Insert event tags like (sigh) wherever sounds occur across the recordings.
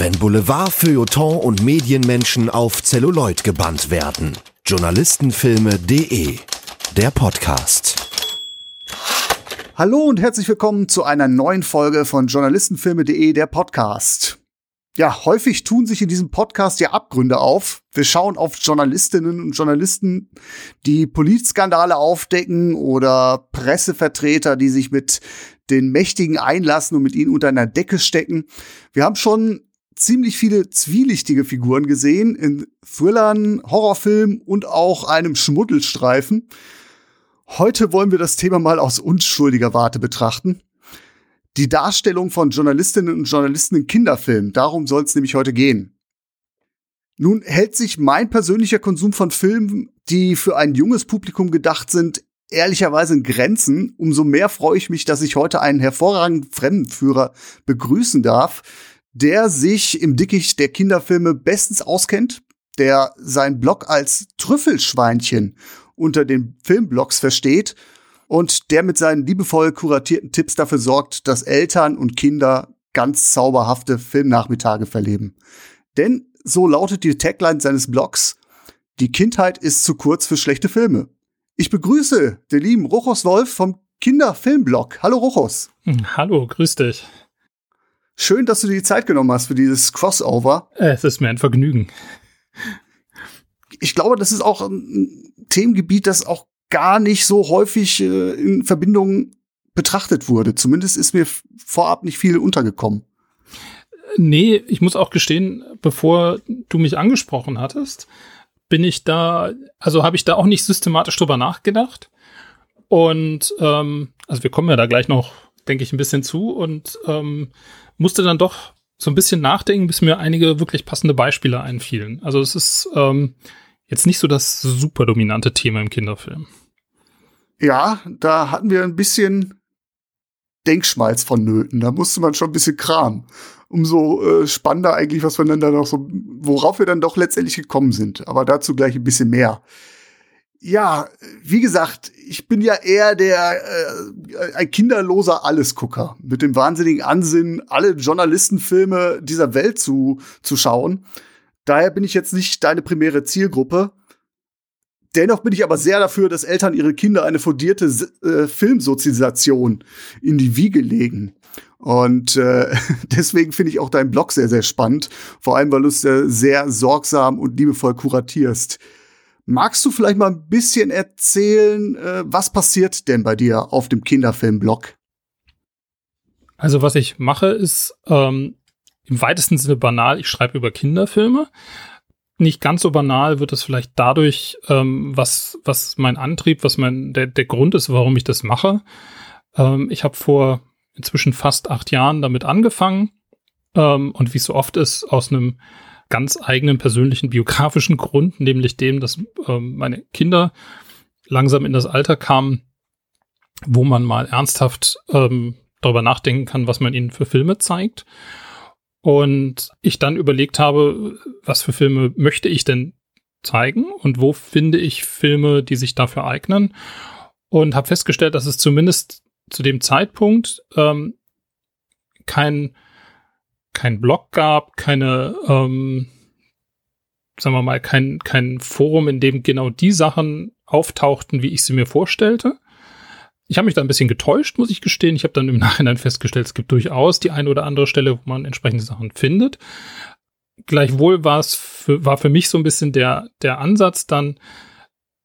Wenn Boulevard, Feuilleton und Medienmenschen auf Zelluloid gebannt werden. Journalistenfilme.de Der Podcast. Hallo und herzlich willkommen zu einer neuen Folge von Journalistenfilme.de Der Podcast. Ja, häufig tun sich in diesem Podcast ja Abgründe auf. Wir schauen auf Journalistinnen und Journalisten, die Politskandale aufdecken oder Pressevertreter, die sich mit den Mächtigen einlassen und mit ihnen unter einer Decke stecken. Wir haben schon ziemlich viele zwielichtige Figuren gesehen in Thrillern, Horrorfilmen und auch einem Schmuddelstreifen. Heute wollen wir das Thema mal aus unschuldiger Warte betrachten die Darstellung von Journalistinnen und Journalisten in Kinderfilmen. Darum soll es nämlich heute gehen. Nun hält sich mein persönlicher Konsum von Filmen, die für ein junges Publikum gedacht sind, ehrlicherweise in Grenzen. Umso mehr freue ich mich, dass ich heute einen hervorragenden Fremdenführer begrüßen darf, der sich im Dickicht der Kinderfilme bestens auskennt, der sein Blog als Trüffelschweinchen unter den Filmblogs versteht und der mit seinen liebevoll kuratierten Tipps dafür sorgt, dass Eltern und Kinder ganz zauberhafte Filmnachmittage verleben. Denn so lautet die Tagline seines Blogs, die Kindheit ist zu kurz für schlechte Filme. Ich begrüße den lieben Rochus Wolf vom Kinderfilmblog. Hallo Rochus. Hm, hallo, grüß dich. Schön, dass du dir die Zeit genommen hast für dieses Crossover. Es ist mir ein Vergnügen. Ich glaube, das ist auch ein Themengebiet, das auch gar nicht so häufig äh, in Verbindung betrachtet wurde. Zumindest ist mir vorab nicht viel untergekommen. Nee, ich muss auch gestehen, bevor du mich angesprochen hattest, bin ich da, also habe ich da auch nicht systematisch drüber nachgedacht. Und ähm, also wir kommen ja da gleich noch, denke ich, ein bisschen zu und ähm, musste dann doch so ein bisschen nachdenken, bis mir einige wirklich passende Beispiele einfielen. Also es ist ähm, jetzt nicht so das super dominante Thema im Kinderfilm. Ja, da hatten wir ein bisschen Denkschmalz vonnöten. Da musste man schon ein bisschen kramen. Umso äh, spannender eigentlich, was wir dann da noch so, worauf wir dann doch letztendlich gekommen sind. Aber dazu gleich ein bisschen mehr. Ja, wie gesagt, ich bin ja eher der äh, ein kinderloser Allesgucker mit dem wahnsinnigen Ansinnen, alle Journalistenfilme dieser Welt zu, zu schauen. Daher bin ich jetzt nicht deine primäre Zielgruppe. Dennoch bin ich aber sehr dafür, dass Eltern ihre Kinder eine fundierte äh, Filmsozialisation in die Wiege legen. Und äh, (laughs) deswegen finde ich auch deinen Blog sehr, sehr spannend. Vor allem, weil du es sehr sorgsam und liebevoll kuratierst. Magst du vielleicht mal ein bisschen erzählen, äh, was passiert denn bei dir auf dem Kinderfilmblog? Also was ich mache, ist ähm, im weitesten Sinne banal. Ich schreibe über Kinderfilme nicht ganz so banal wird es vielleicht dadurch, ähm, was, was mein Antrieb, was mein, der, der Grund ist, warum ich das mache. Ähm, ich habe vor inzwischen fast acht Jahren damit angefangen ähm, und wie es so oft ist, aus einem ganz eigenen persönlichen biografischen Grund, nämlich dem, dass ähm, meine Kinder langsam in das Alter kamen, wo man mal ernsthaft ähm, darüber nachdenken kann, was man ihnen für Filme zeigt. Und ich dann überlegt habe, was für Filme möchte ich denn zeigen und wo finde ich Filme, die sich dafür eignen. Und habe festgestellt, dass es zumindest zu dem Zeitpunkt ähm, kein, kein Blog gab, keine, ähm, sagen wir mal, kein, kein Forum, in dem genau die Sachen auftauchten, wie ich sie mir vorstellte. Ich habe mich da ein bisschen getäuscht, muss ich gestehen. Ich habe dann im (laughs) Nachhinein festgestellt, es gibt durchaus die eine oder andere Stelle, wo man entsprechende Sachen findet. Gleichwohl war es für, war für mich so ein bisschen der, der Ansatz dann,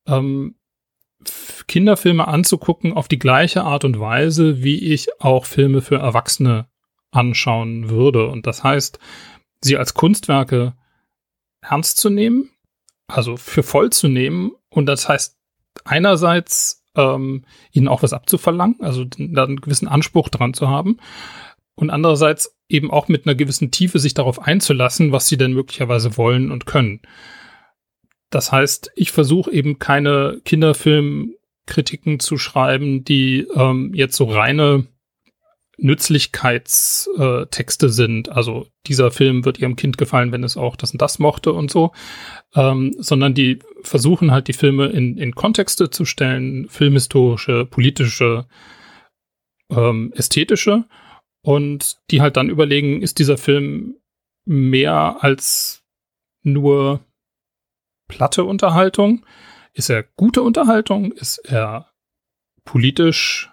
ähm, Kinderfilme anzugucken auf die gleiche Art und Weise, wie ich auch Filme für Erwachsene anschauen würde. Und das heißt, sie als Kunstwerke ernst zu nehmen, also für voll zu nehmen. Und das heißt einerseits ähm, ihnen auch was abzuverlangen, also da einen gewissen Anspruch dran zu haben. Und andererseits eben auch mit einer gewissen Tiefe sich darauf einzulassen, was sie denn möglicherweise wollen und können. Das heißt, ich versuche eben keine Kinderfilmkritiken zu schreiben, die ähm, jetzt so reine Nützlichkeitstexte sind. Also dieser Film wird ihrem Kind gefallen, wenn es auch das und das mochte und so. Ähm, sondern die versuchen halt die Filme in, in Kontexte zu stellen, filmhistorische, politische, ähm, ästhetische und die halt dann überlegen, ist dieser Film mehr als nur platte Unterhaltung? Ist er gute Unterhaltung? Ist er politisch,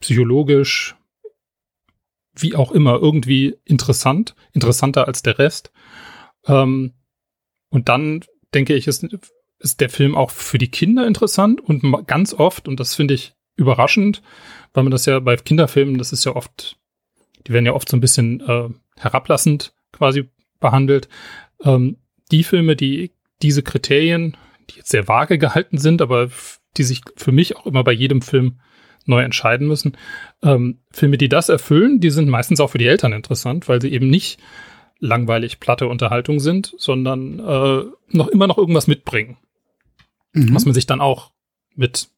psychologisch, wie auch immer, irgendwie interessant, interessanter als der Rest? Ähm, und dann denke ich, ist, ist der Film auch für die Kinder interessant und ganz oft, und das finde ich überraschend, weil man das ja bei Kinderfilmen, das ist ja oft, die werden ja oft so ein bisschen äh, herablassend quasi behandelt. Ähm, die Filme, die diese Kriterien, die jetzt sehr vage gehalten sind, aber die sich für mich auch immer bei jedem Film neu entscheiden müssen. Ähm, Filme, die das erfüllen, die sind meistens auch für die Eltern interessant, weil sie eben nicht langweilig platte Unterhaltung sind, sondern äh, noch immer noch irgendwas mitbringen, mhm. was man sich dann auch mit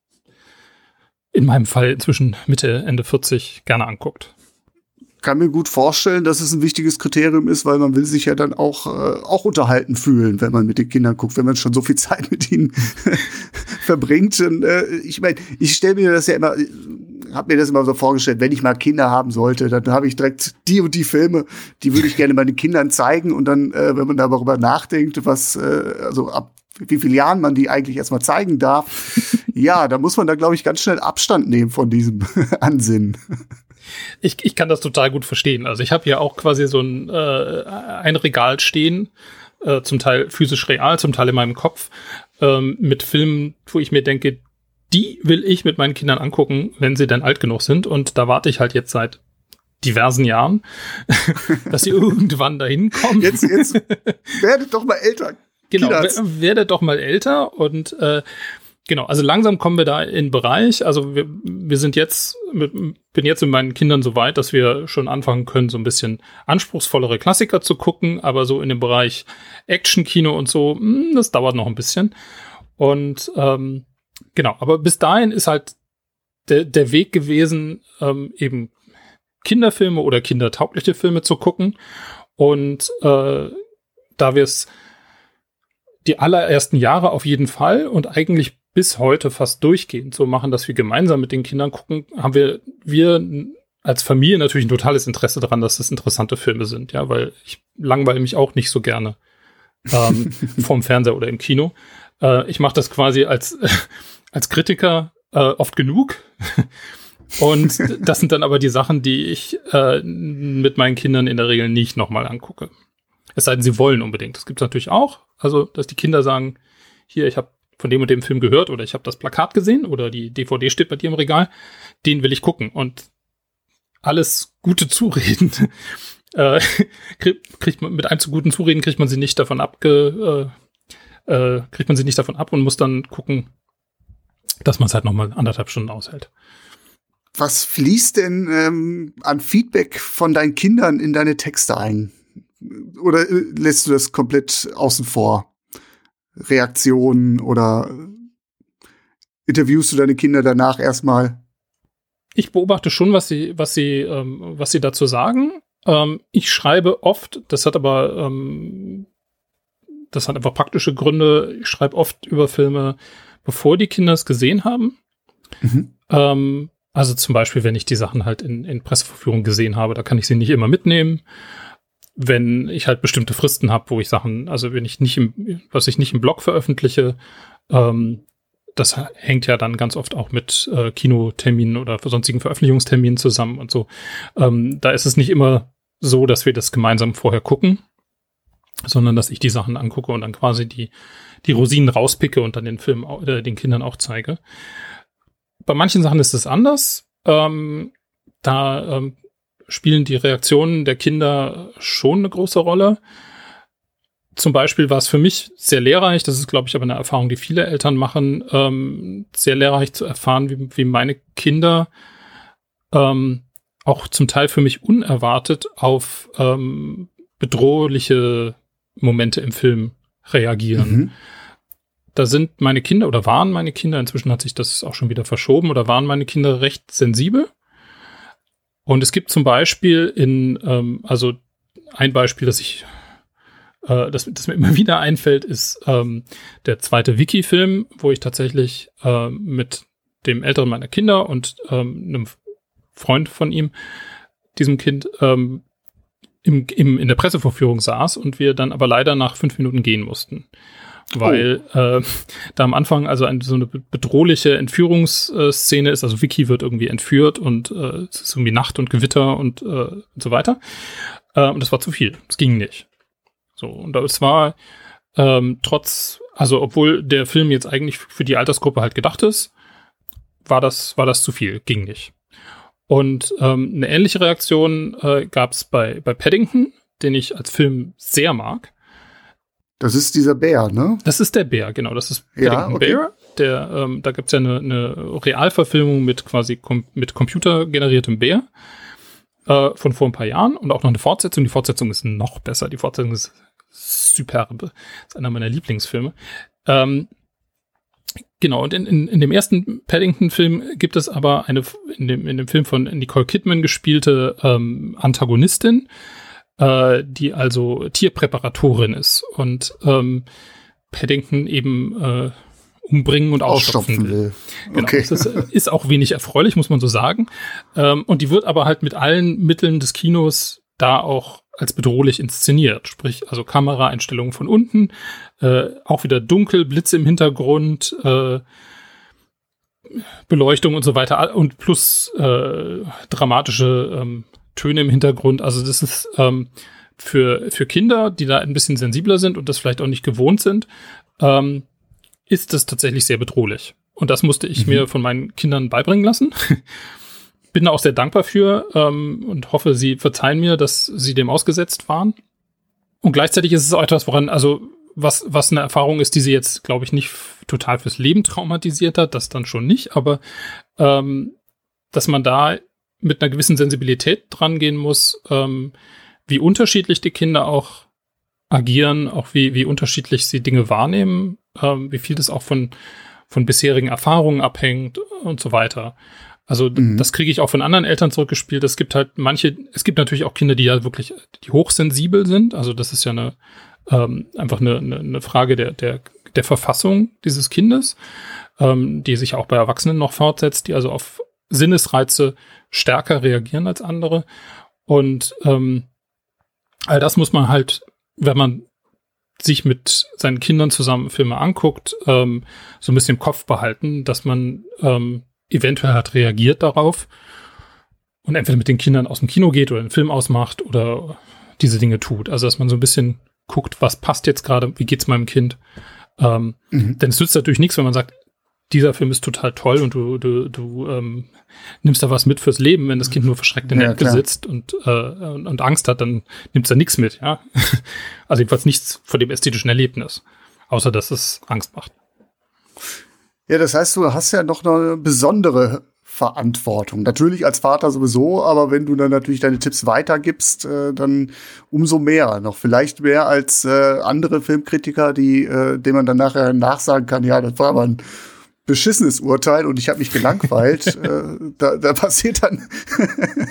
in meinem Fall inzwischen Mitte, Ende 40 gerne anguckt kann mir gut vorstellen, dass es ein wichtiges Kriterium ist, weil man will sich ja dann auch, äh, auch unterhalten fühlen, wenn man mit den Kindern guckt, wenn man schon so viel (laughs) Zeit mit ihnen (laughs) verbringt. Und, äh, ich meine, ich stelle mir das ja immer, habe mir das immer so vorgestellt, wenn ich mal Kinder haben sollte, dann habe ich direkt die und die Filme, die würde ich gerne meinen Kindern zeigen. Und dann, äh, wenn man darüber nachdenkt, was, äh, also ab wie vielen Jahren man die eigentlich erstmal zeigen darf, (laughs) ja, da muss man da, glaube ich, ganz schnell Abstand nehmen von diesem Ansinnen. Ich, ich kann das total gut verstehen. Also ich habe hier auch quasi so ein, äh, ein Regal stehen, äh, zum Teil physisch real, zum Teil in meinem Kopf, ähm, mit Filmen, wo ich mir denke, die will ich mit meinen Kindern angucken, wenn sie dann alt genug sind. Und da warte ich halt jetzt seit diversen Jahren, (laughs) dass sie (laughs) irgendwann dahin kommen. Jetzt, jetzt (laughs) werdet doch mal älter. Genau, werdet doch mal älter und äh, Genau, also langsam kommen wir da in den Bereich. Also wir, wir sind jetzt, mit, bin jetzt mit meinen Kindern so weit, dass wir schon anfangen können, so ein bisschen anspruchsvollere Klassiker zu gucken, aber so in dem Bereich Action-Kino und so, mh, hm, das dauert noch ein bisschen. Und ähm, genau, aber bis dahin ist halt der, der Weg gewesen, ähm, eben Kinderfilme oder kindertaugliche Filme zu gucken. Und äh, da wir es die allerersten Jahre auf jeden Fall und eigentlich bis heute fast durchgehend so machen, dass wir gemeinsam mit den Kindern gucken, haben wir, wir als Familie natürlich ein totales Interesse daran, dass das interessante Filme sind, ja, weil ich langweile mich auch nicht so gerne ähm, (laughs) vom Fernseher oder im Kino. Äh, ich mache das quasi als, äh, (laughs) als Kritiker äh, oft genug. (laughs) Und das sind dann aber die Sachen, die ich äh, mit meinen Kindern in der Regel nicht nochmal angucke. Es sei denn, sie wollen unbedingt. Das gibt es natürlich auch. Also, dass die Kinder sagen, hier, ich habe von dem und dem Film gehört oder ich habe das Plakat gesehen oder die DVD steht bei dir im Regal, den will ich gucken. Und alles gute Zureden (laughs) äh, kriegt, kriegt man mit einem zu guten Zureden kriegt man sie nicht davon abge äh, äh, kriegt man sie nicht davon ab und muss dann gucken, dass man es halt noch mal anderthalb Stunden aushält. Was fließt denn ähm, an Feedback von deinen Kindern in deine Texte ein? Oder äh, lässt du das komplett außen vor? Reaktionen oder interviewst du deine Kinder danach erstmal? Ich beobachte schon, was sie, was sie, ähm, was sie dazu sagen. Ähm, ich schreibe oft, das hat aber, ähm, das hat einfach praktische Gründe. Ich schreibe oft über Filme, bevor die Kinder es gesehen haben. Mhm. Ähm, also zum Beispiel, wenn ich die Sachen halt in, in Presseverführung gesehen habe, da kann ich sie nicht immer mitnehmen wenn ich halt bestimmte Fristen habe, wo ich Sachen, also wenn ich nicht im, was ich nicht im Blog veröffentliche, ähm, das hängt ja dann ganz oft auch mit äh, Kinoterminen oder sonstigen Veröffentlichungsterminen zusammen und so. Ähm, da ist es nicht immer so, dass wir das gemeinsam vorher gucken, sondern dass ich die Sachen angucke und dann quasi die, die Rosinen rauspicke und dann den Film äh, den Kindern auch zeige. Bei manchen Sachen ist es anders. Ähm, da ähm, spielen die Reaktionen der Kinder schon eine große Rolle. Zum Beispiel war es für mich sehr lehrreich, das ist, glaube ich, aber eine Erfahrung, die viele Eltern machen, ähm, sehr lehrreich zu erfahren, wie, wie meine Kinder ähm, auch zum Teil für mich unerwartet auf ähm, bedrohliche Momente im Film reagieren. Mhm. Da sind meine Kinder oder waren meine Kinder, inzwischen hat sich das auch schon wieder verschoben, oder waren meine Kinder recht sensibel und es gibt zum Beispiel in, ähm, also ein Beispiel, das ich, äh, das, das mir immer (laughs) wieder einfällt, ist ähm, der zweite Wiki-Film, wo ich tatsächlich äh, mit dem älteren meiner Kinder und ähm, einem Freund von ihm, diesem Kind, ähm, im, im, in der Pressevorführung saß und wir dann aber leider nach fünf Minuten gehen mussten. Weil oh. äh, da am Anfang also eine, so eine bedrohliche Entführungsszene ist, also Vicky wird irgendwie entführt und äh, es ist irgendwie Nacht und Gewitter und, äh, und so weiter. Äh, und das war zu viel. Es ging nicht. So, und es war ähm, trotz, also obwohl der Film jetzt eigentlich für die Altersgruppe halt gedacht ist, war das, war das zu viel, ging nicht. Und ähm, eine ähnliche Reaktion äh, gab es bei, bei Paddington, den ich als Film sehr mag. Das ist dieser Bär, ne? Das ist der Bär, genau. Das ist Paddington ja, okay. Bear. Der, ähm, da gibt's ja eine, eine Realverfilmung mit quasi kom mit computergeneriertem Bär äh, von vor ein paar Jahren und auch noch eine Fortsetzung. Die Fortsetzung ist noch besser. Die Fortsetzung ist superbe. Das ist einer meiner Lieblingsfilme. Ähm, genau, und in, in, in dem ersten Paddington-Film gibt es aber eine, in dem, in dem Film von Nicole Kidman gespielte ähm, Antagonistin, äh, die also Tierpräparatorin ist und ähm, Paddington eben äh, umbringen und ausstopfen will. Genau, okay. Das ist, ist, auch wenig erfreulich, muss man so sagen. Ähm, und die wird aber halt mit allen Mitteln des Kinos da auch als bedrohlich inszeniert. Sprich, also Kameraeinstellungen von unten, äh, auch wieder dunkel, Blitze im Hintergrund, äh, Beleuchtung und so weiter und plus äh, dramatische ähm, Töne im Hintergrund. Also das ist ähm, für, für Kinder, die da ein bisschen sensibler sind und das vielleicht auch nicht gewohnt sind, ähm, ist das tatsächlich sehr bedrohlich. Und das musste ich mhm. mir von meinen Kindern beibringen lassen. (laughs) bin da auch sehr dankbar für ähm, und hoffe, sie verzeihen mir, dass sie dem ausgesetzt waren. Und gleichzeitig ist es auch etwas, woran, also was, was eine Erfahrung ist, die sie jetzt, glaube ich, nicht total fürs Leben traumatisiert hat, das dann schon nicht, aber ähm, dass man da mit einer gewissen Sensibilität dran gehen muss, ähm, wie unterschiedlich die Kinder auch agieren, auch wie, wie unterschiedlich sie Dinge wahrnehmen, ähm, wie viel das auch von, von bisherigen Erfahrungen abhängt und so weiter. Also mhm. das kriege ich auch von anderen Eltern zurückgespielt. Es gibt halt manche, es gibt natürlich auch Kinder, die ja wirklich, die hochsensibel sind. Also das ist ja eine ähm, einfach eine, eine, eine Frage der, der, der Verfassung dieses Kindes, ähm, die sich auch bei Erwachsenen noch fortsetzt, die also auf Sinnesreize stärker reagieren als andere. Und ähm, all das muss man halt, wenn man sich mit seinen Kindern zusammen Filme anguckt, ähm, so ein bisschen im Kopf behalten, dass man ähm, eventuell hat reagiert darauf und entweder mit den Kindern aus dem Kino geht oder einen Film ausmacht oder diese Dinge tut. Also dass man so ein bisschen guckt, was passt jetzt gerade, wie geht's meinem Kind. Ähm, mhm. Denn es nützt natürlich nichts, wenn man sagt, dieser Film ist total toll und du, du, du ähm, nimmst da was mit fürs Leben, wenn das Kind nur verschreckt in der ja, Ecke sitzt und, äh, und, und, Angst hat, dann nimmt es da nichts mit, ja. (laughs) also jedenfalls nichts von dem ästhetischen Erlebnis, außer dass es Angst macht. Ja, das heißt, du hast ja noch eine besondere Verantwortung. Natürlich als Vater sowieso, aber wenn du dann natürlich deine Tipps weitergibst, äh, dann umso mehr. Noch vielleicht mehr als äh, andere Filmkritiker, die, äh, denen man dann nachher nachsagen kann, ja, das war aber ein beschissenes Urteil und ich habe mich gelangweilt. (laughs) äh, da, da passiert dann (laughs)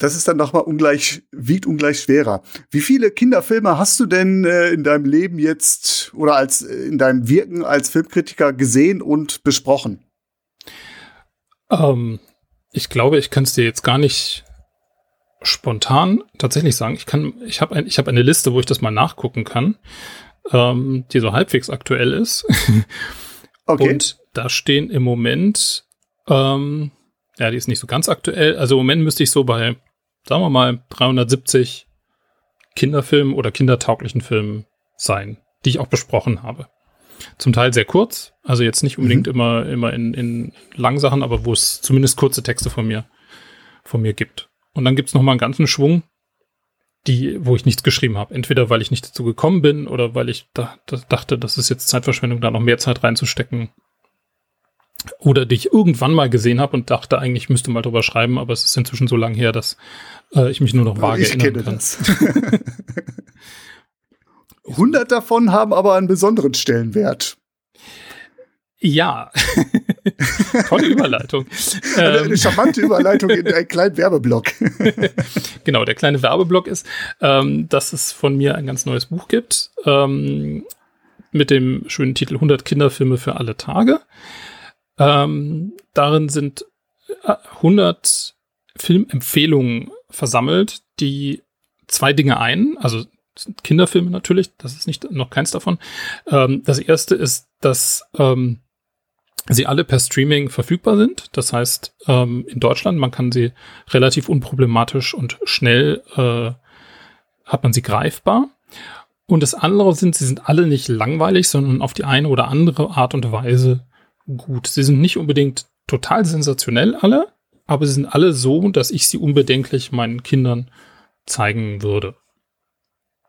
das ist dann nochmal ungleich, wiegt ungleich schwerer. Wie viele Kinderfilme hast du denn äh, in deinem Leben jetzt oder als äh, in deinem Wirken als Filmkritiker gesehen und besprochen? Ähm, ich glaube, ich kann es dir jetzt gar nicht spontan tatsächlich sagen. Ich kann, ich habe ein, ich habe eine Liste, wo ich das mal nachgucken kann, ähm, die so halbwegs aktuell ist. (laughs) okay. Und da stehen im Moment, ähm, ja, die ist nicht so ganz aktuell. Also im Moment müsste ich so bei sagen wir mal, 370 Kinderfilmen oder kindertauglichen Filmen sein, die ich auch besprochen habe. Zum Teil sehr kurz, also jetzt nicht unbedingt mhm. immer, immer in, in Langsachen, aber wo es zumindest kurze Texte von mir, von mir gibt. Und dann gibt's noch mal einen ganzen Schwung, die, wo ich nichts geschrieben habe. Entweder weil ich nicht dazu gekommen bin oder weil ich da, da dachte, das ist jetzt Zeitverschwendung, da noch mehr Zeit reinzustecken oder dich irgendwann mal gesehen habe und dachte, eigentlich müsste mal drüber schreiben, aber es ist inzwischen so lang her, dass äh, ich mich nur noch vage ich erinnern kann. (laughs) 100 davon haben aber einen besonderen Stellenwert. Ja, (laughs) (laughs) tolle Überleitung. Eine, eine charmante Überleitung in einen kleinen Werbeblock. (laughs) genau, der kleine Werbeblock ist, ähm, dass es von mir ein ganz neues Buch gibt ähm, mit dem schönen Titel 100 Kinderfilme für alle Tage. Ähm, darin sind 100 äh, Filmempfehlungen versammelt, die zwei Dinge ein. Also Kinderfilme natürlich, das ist nicht noch keins davon. Ähm, das erste ist, dass ähm, sie alle per Streaming verfügbar sind. Das heißt, ähm, in Deutschland, man kann sie relativ unproblematisch und schnell äh, hat man sie greifbar. Und das andere sind, sie sind alle nicht langweilig, sondern auf die eine oder andere Art und Weise gut. Sie sind nicht unbedingt total sensationell alle, aber sie sind alle so, dass ich sie unbedenklich meinen Kindern zeigen würde.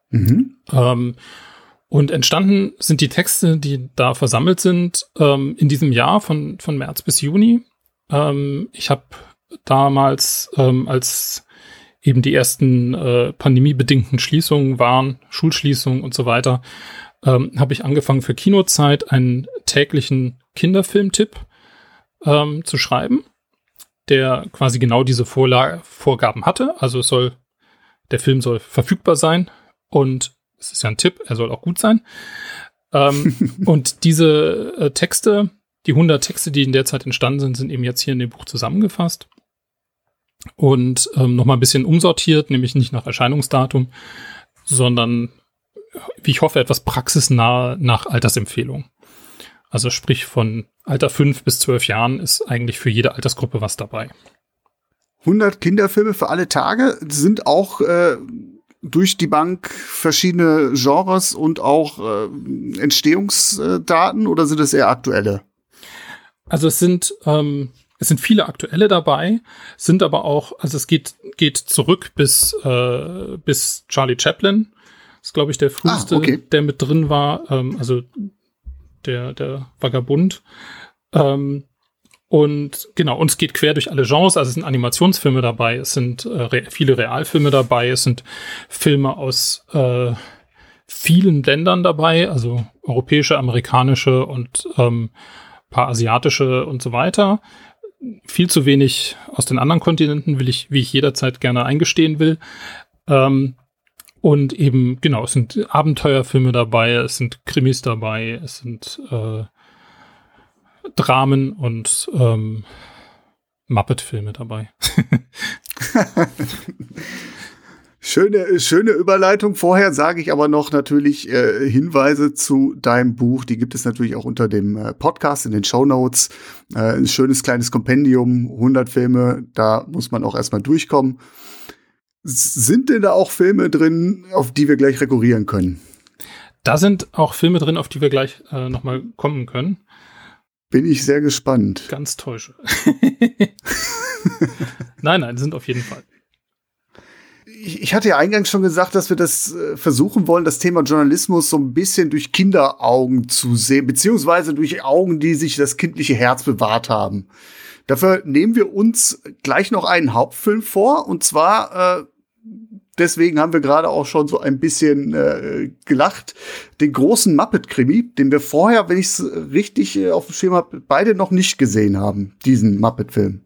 Mhm. Ähm, und entstanden sind die Texte, die da versammelt sind, ähm, in diesem Jahr von, von März bis Juni. Ähm, ich habe damals, ähm, als eben die ersten äh, pandemiebedingten Schließungen waren, Schulschließungen und so weiter, ähm, habe ich angefangen für Kinozeit einen täglichen Kinderfilmtipp ähm, zu schreiben, der quasi genau diese Vorla Vorgaben hatte. Also es soll, der Film soll verfügbar sein und es ist ja ein Tipp, er soll auch gut sein. Ähm, (laughs) und diese äh, Texte, die 100 Texte, die in der Zeit entstanden sind, sind eben jetzt hier in dem Buch zusammengefasst und ähm, nochmal ein bisschen umsortiert, nämlich nicht nach Erscheinungsdatum, sondern, wie ich hoffe, etwas praxisnah nach Altersempfehlung. Also sprich von Alter 5 bis 12 Jahren ist eigentlich für jede Altersgruppe was dabei. 100 Kinderfilme für alle Tage sind auch äh, durch die Bank verschiedene Genres und auch äh, Entstehungsdaten oder sind es eher aktuelle? Also es sind ähm, es sind viele aktuelle dabei, sind aber auch, also es geht geht zurück bis äh, bis Charlie Chaplin, ist glaube ich der früheste, ah, okay. der mit drin war, ähm, also der der Vagabund. Ähm, und genau, uns geht quer durch alle Genres. Also es sind Animationsfilme dabei, es sind äh, re viele Realfilme dabei, es sind Filme aus äh, vielen Ländern dabei, also europäische, amerikanische und ähm, paar asiatische und so weiter. Viel zu wenig aus den anderen Kontinenten will ich, wie ich jederzeit gerne eingestehen will. Ähm, und eben, genau, es sind Abenteuerfilme dabei, es sind Krimis dabei, es sind äh, Dramen und ähm, Muppet-Filme dabei. (laughs) Schöne, schöne Überleitung. Vorher sage ich aber noch natürlich äh, Hinweise zu deinem Buch. Die gibt es natürlich auch unter dem äh, Podcast in den Show Notes. Äh, ein schönes kleines Kompendium, 100 Filme. Da muss man auch erstmal durchkommen. Sind denn da auch Filme drin, auf die wir gleich rekurrieren können? Da sind auch Filme drin, auf die wir gleich äh, nochmal kommen können. Bin ich sehr gespannt. Ganz täusche. (laughs) nein, nein, sind auf jeden Fall. Ich hatte ja eingangs schon gesagt, dass wir das äh, versuchen wollen, das Thema Journalismus so ein bisschen durch Kinderaugen zu sehen, beziehungsweise durch Augen, die sich das kindliche Herz bewahrt haben. Dafür nehmen wir uns gleich noch einen Hauptfilm vor, und zwar äh, deswegen haben wir gerade auch schon so ein bisschen äh, gelacht. Den großen Muppet-Krimi, den wir vorher, wenn ich es richtig äh, auf dem Schirm habe, beide noch nicht gesehen haben, diesen Muppet-Film.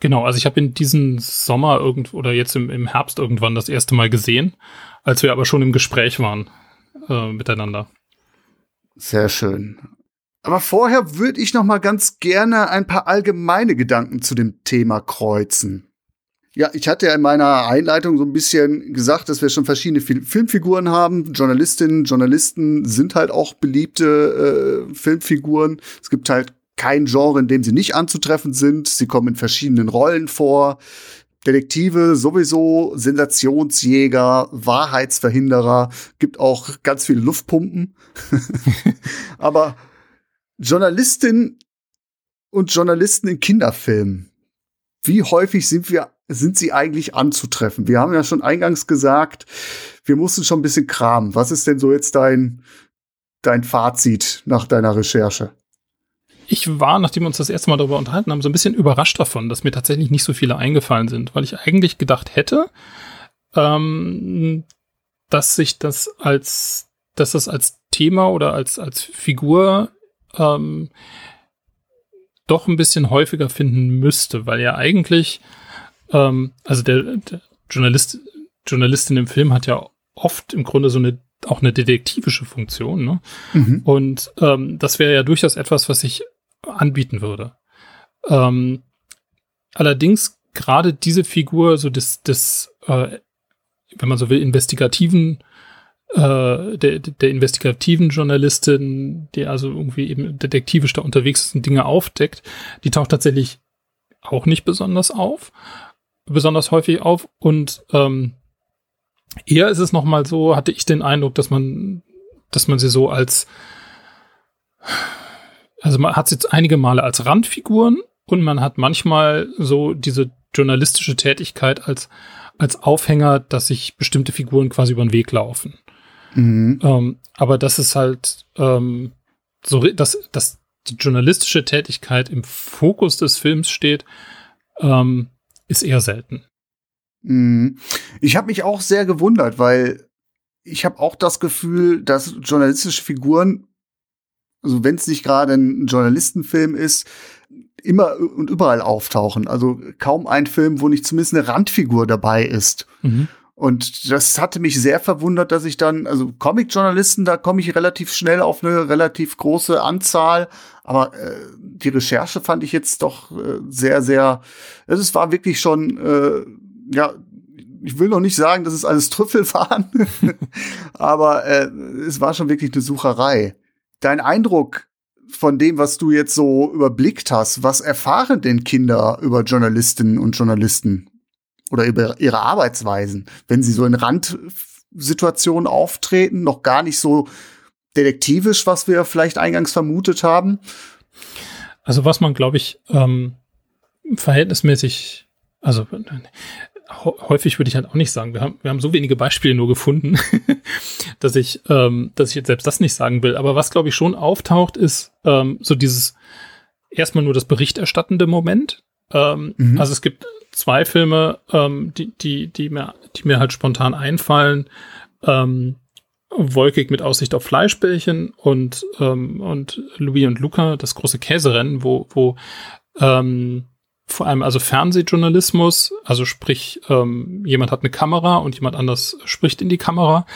Genau, also ich habe ihn diesen Sommer irgend oder jetzt im, im Herbst irgendwann das erste Mal gesehen, als wir aber schon im Gespräch waren äh, miteinander. Sehr schön. Aber vorher würde ich noch mal ganz gerne ein paar allgemeine Gedanken zu dem Thema kreuzen. Ja, ich hatte ja in meiner Einleitung so ein bisschen gesagt, dass wir schon verschiedene Fil Filmfiguren haben. Journalistinnen, Journalisten sind halt auch beliebte äh, Filmfiguren. Es gibt halt kein Genre, in dem sie nicht anzutreffen sind. Sie kommen in verschiedenen Rollen vor. Detektive sowieso, Sensationsjäger, Wahrheitsverhinderer, gibt auch ganz viele Luftpumpen. (laughs) Aber Journalistinnen und Journalisten in Kinderfilmen, wie häufig sind wir sind sie eigentlich anzutreffen? Wir haben ja schon eingangs gesagt, wir mussten schon ein bisschen kramen. Was ist denn so jetzt dein, dein Fazit nach deiner Recherche? Ich war, nachdem wir uns das erste Mal darüber unterhalten haben, so ein bisschen überrascht davon, dass mir tatsächlich nicht so viele eingefallen sind, weil ich eigentlich gedacht hätte, ähm, dass sich das als, dass das als Thema oder als, als Figur ähm, doch ein bisschen häufiger finden müsste, weil ja eigentlich ähm, also der, der Journalist, Journalistin im Film hat ja oft im Grunde so eine auch eine detektivische Funktion, ne? Mhm. Und ähm, das wäre ja durchaus etwas, was ich anbieten würde. Ähm, allerdings gerade diese Figur, so des, des äh, wenn man so will, investigativen äh, der, der investigativen Journalistin, die also irgendwie eben detektivisch da unterwegs ist und Dinge aufdeckt, die taucht tatsächlich auch nicht besonders auf, besonders häufig auf und ähm, eher ist es noch mal so, hatte ich den Eindruck, dass man, dass man sie so als also man hat sie jetzt einige Male als Randfiguren und man hat manchmal so diese journalistische Tätigkeit als als Aufhänger, dass sich bestimmte Figuren quasi über den Weg laufen. Mhm. Ähm, aber das ist halt ähm, so, dass, dass die journalistische Tätigkeit im Fokus des Films steht, ähm, ist eher selten. Mhm. Ich habe mich auch sehr gewundert, weil ich habe auch das Gefühl, dass journalistische Figuren, also wenn es nicht gerade ein Journalistenfilm ist, immer und überall auftauchen. Also kaum ein Film, wo nicht zumindest eine Randfigur dabei ist. Mhm. Und das hatte mich sehr verwundert, dass ich dann, also Comic-Journalisten, da komme ich relativ schnell auf eine relativ große Anzahl. Aber äh, die Recherche fand ich jetzt doch äh, sehr, sehr, es war wirklich schon, äh, ja, ich will noch nicht sagen, dass es alles Trüffel (laughs) waren, aber äh, es war schon wirklich eine Sucherei. Dein Eindruck von dem, was du jetzt so überblickt hast, was erfahren denn Kinder über Journalistinnen und Journalisten? Oder über ihre Arbeitsweisen, wenn sie so in Randsituationen auftreten, noch gar nicht so detektivisch, was wir vielleicht eingangs vermutet haben. Also was man, glaube ich, ähm, verhältnismäßig, also häufig würde ich halt auch nicht sagen. Wir haben, wir haben so wenige Beispiele nur gefunden, (laughs) dass ich, ähm, dass ich jetzt selbst das nicht sagen will. Aber was, glaube ich, schon auftaucht, ist ähm, so dieses erstmal nur das berichterstattende Moment. Ähm, mhm. Also es gibt zwei Filme, ähm, die, die, die, mir, die mir halt spontan einfallen. Ähm, Wolkig mit Aussicht auf Fleischbällchen und, ähm, und Louis und Luca, das große Käserennen, wo, wo ähm, vor allem also Fernsehjournalismus, also sprich, ähm, jemand hat eine Kamera und jemand anders spricht in die Kamera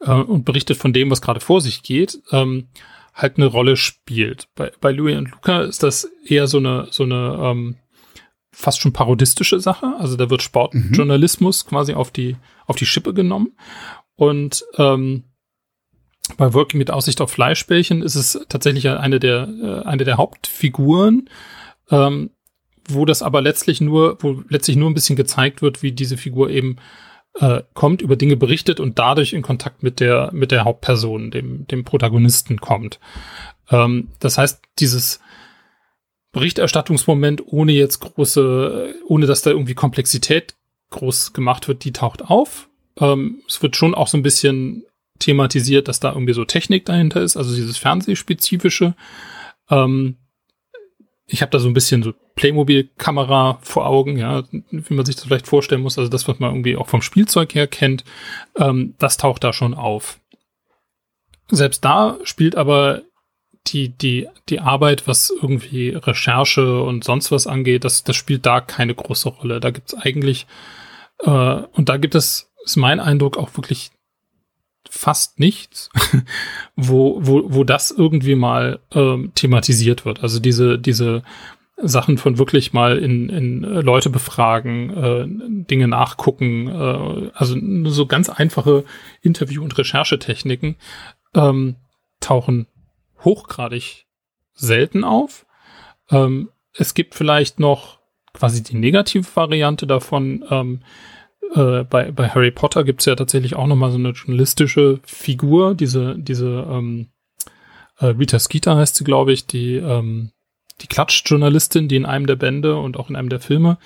äh, und berichtet von dem, was gerade vor sich geht, ähm, halt eine Rolle spielt. Bei, bei Louis und Luca ist das eher so eine, so eine ähm, fast schon parodistische Sache. Also da wird Sportjournalismus mhm. quasi auf die, auf die Schippe genommen. Und ähm, bei Working mit Aussicht auf Fleischbällchen ist es tatsächlich eine der, äh, eine der Hauptfiguren, ähm, wo das aber letztlich nur, wo letztlich nur ein bisschen gezeigt wird, wie diese Figur eben äh, kommt, über Dinge berichtet und dadurch in Kontakt mit der, mit der Hauptperson, dem, dem Protagonisten kommt. Ähm, das heißt, dieses, Berichterstattungsmoment, ohne jetzt große, ohne dass da irgendwie Komplexität groß gemacht wird, die taucht auf. Ähm, es wird schon auch so ein bisschen thematisiert, dass da irgendwie so Technik dahinter ist, also dieses Fernsehspezifische. Ähm, ich habe da so ein bisschen so Playmobil-Kamera vor Augen, ja, wie man sich das vielleicht vorstellen muss, also das, was man irgendwie auch vom Spielzeug her kennt, ähm, das taucht da schon auf. Selbst da spielt aber die, die, die Arbeit, was irgendwie Recherche und sonst was angeht, das, das spielt da keine große Rolle. Da gibt es eigentlich, äh, und da gibt es, ist mein Eindruck, auch wirklich fast nichts, (laughs) wo, wo, wo das irgendwie mal ähm, thematisiert wird. Also diese, diese Sachen von wirklich mal in, in Leute befragen, äh, Dinge nachgucken, äh, also so ganz einfache Interview- und Recherchetechniken ähm, tauchen hochgradig selten auf. Ähm, es gibt vielleicht noch quasi die negative Variante davon. Ähm, äh, bei, bei Harry Potter gibt es ja tatsächlich auch noch mal so eine journalistische Figur, diese, diese ähm, äh, Rita Skeeter heißt sie, glaube ich, die, ähm, die Klatschjournalistin, die in einem der Bände und auch in einem der Filme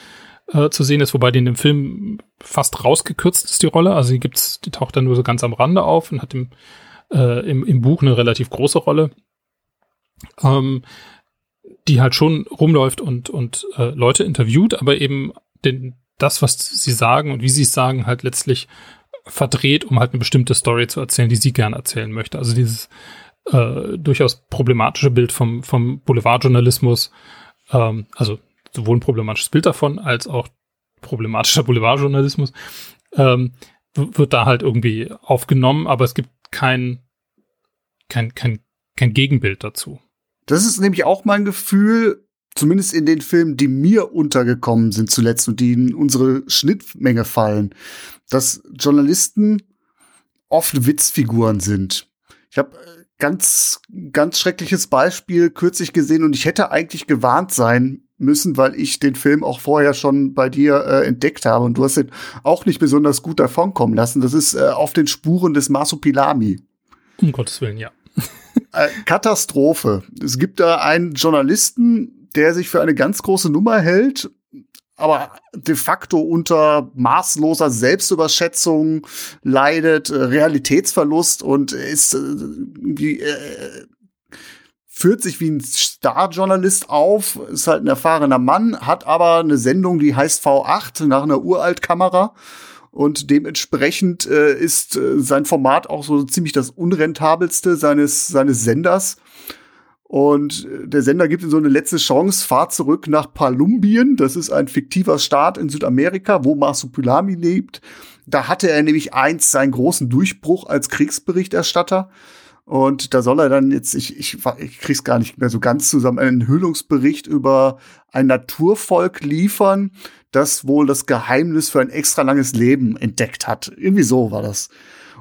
äh, zu sehen ist, wobei die in dem Film fast rausgekürzt ist, die Rolle. Also die gibt's, die taucht dann nur so ganz am Rande auf und hat im, äh, im, im Buch eine relativ große Rolle ähm, die halt schon rumläuft und, und äh, Leute interviewt, aber eben den, das, was sie sagen und wie sie es sagen, halt letztlich verdreht, um halt eine bestimmte Story zu erzählen, die sie gern erzählen möchte. Also dieses äh, durchaus problematische Bild vom, vom Boulevardjournalismus, ähm, also sowohl ein problematisches Bild davon als auch problematischer Boulevardjournalismus, ähm, wird da halt irgendwie aufgenommen, aber es gibt kein, kein, kein, kein Gegenbild dazu. Das ist nämlich auch mein Gefühl. zumindest in den Filmen, die mir untergekommen sind zuletzt und die in unsere Schnittmenge fallen, dass Journalisten oft Witzfiguren sind. Ich habe äh, ganz, ganz schreckliches Beispiel kürzlich gesehen und ich hätte eigentlich gewarnt sein müssen, weil ich den Film auch vorher schon bei dir äh, entdeckt habe und du hast ihn auch nicht besonders gut davonkommen lassen. Das ist äh, auf den Spuren des Masupilami. Um Gottes Willen, ja. Äh, Katastrophe. Es gibt da einen Journalisten, der sich für eine ganz große Nummer hält aber de facto unter maßloser Selbstüberschätzung leidet, äh, Realitätsverlust und ist äh, wie, äh, führt sich wie ein Starjournalist auf, ist halt ein erfahrener Mann, hat aber eine Sendung, die heißt V8 nach einer Uraltkamera und dementsprechend äh, ist äh, sein Format auch so ziemlich das unrentabelste seines seines Senders und der Sender gibt ihm so eine letzte Chance, fahr zurück nach Palumbien. Das ist ein fiktiver Staat in Südamerika, wo Masupilami lebt. Da hatte er nämlich einst seinen großen Durchbruch als Kriegsberichterstatter. Und da soll er dann jetzt, ich, ich, ich krieg's gar nicht mehr so ganz zusammen, einen Enthüllungsbericht über ein Naturvolk liefern, das wohl das Geheimnis für ein extra langes Leben entdeckt hat. Irgendwie so war das.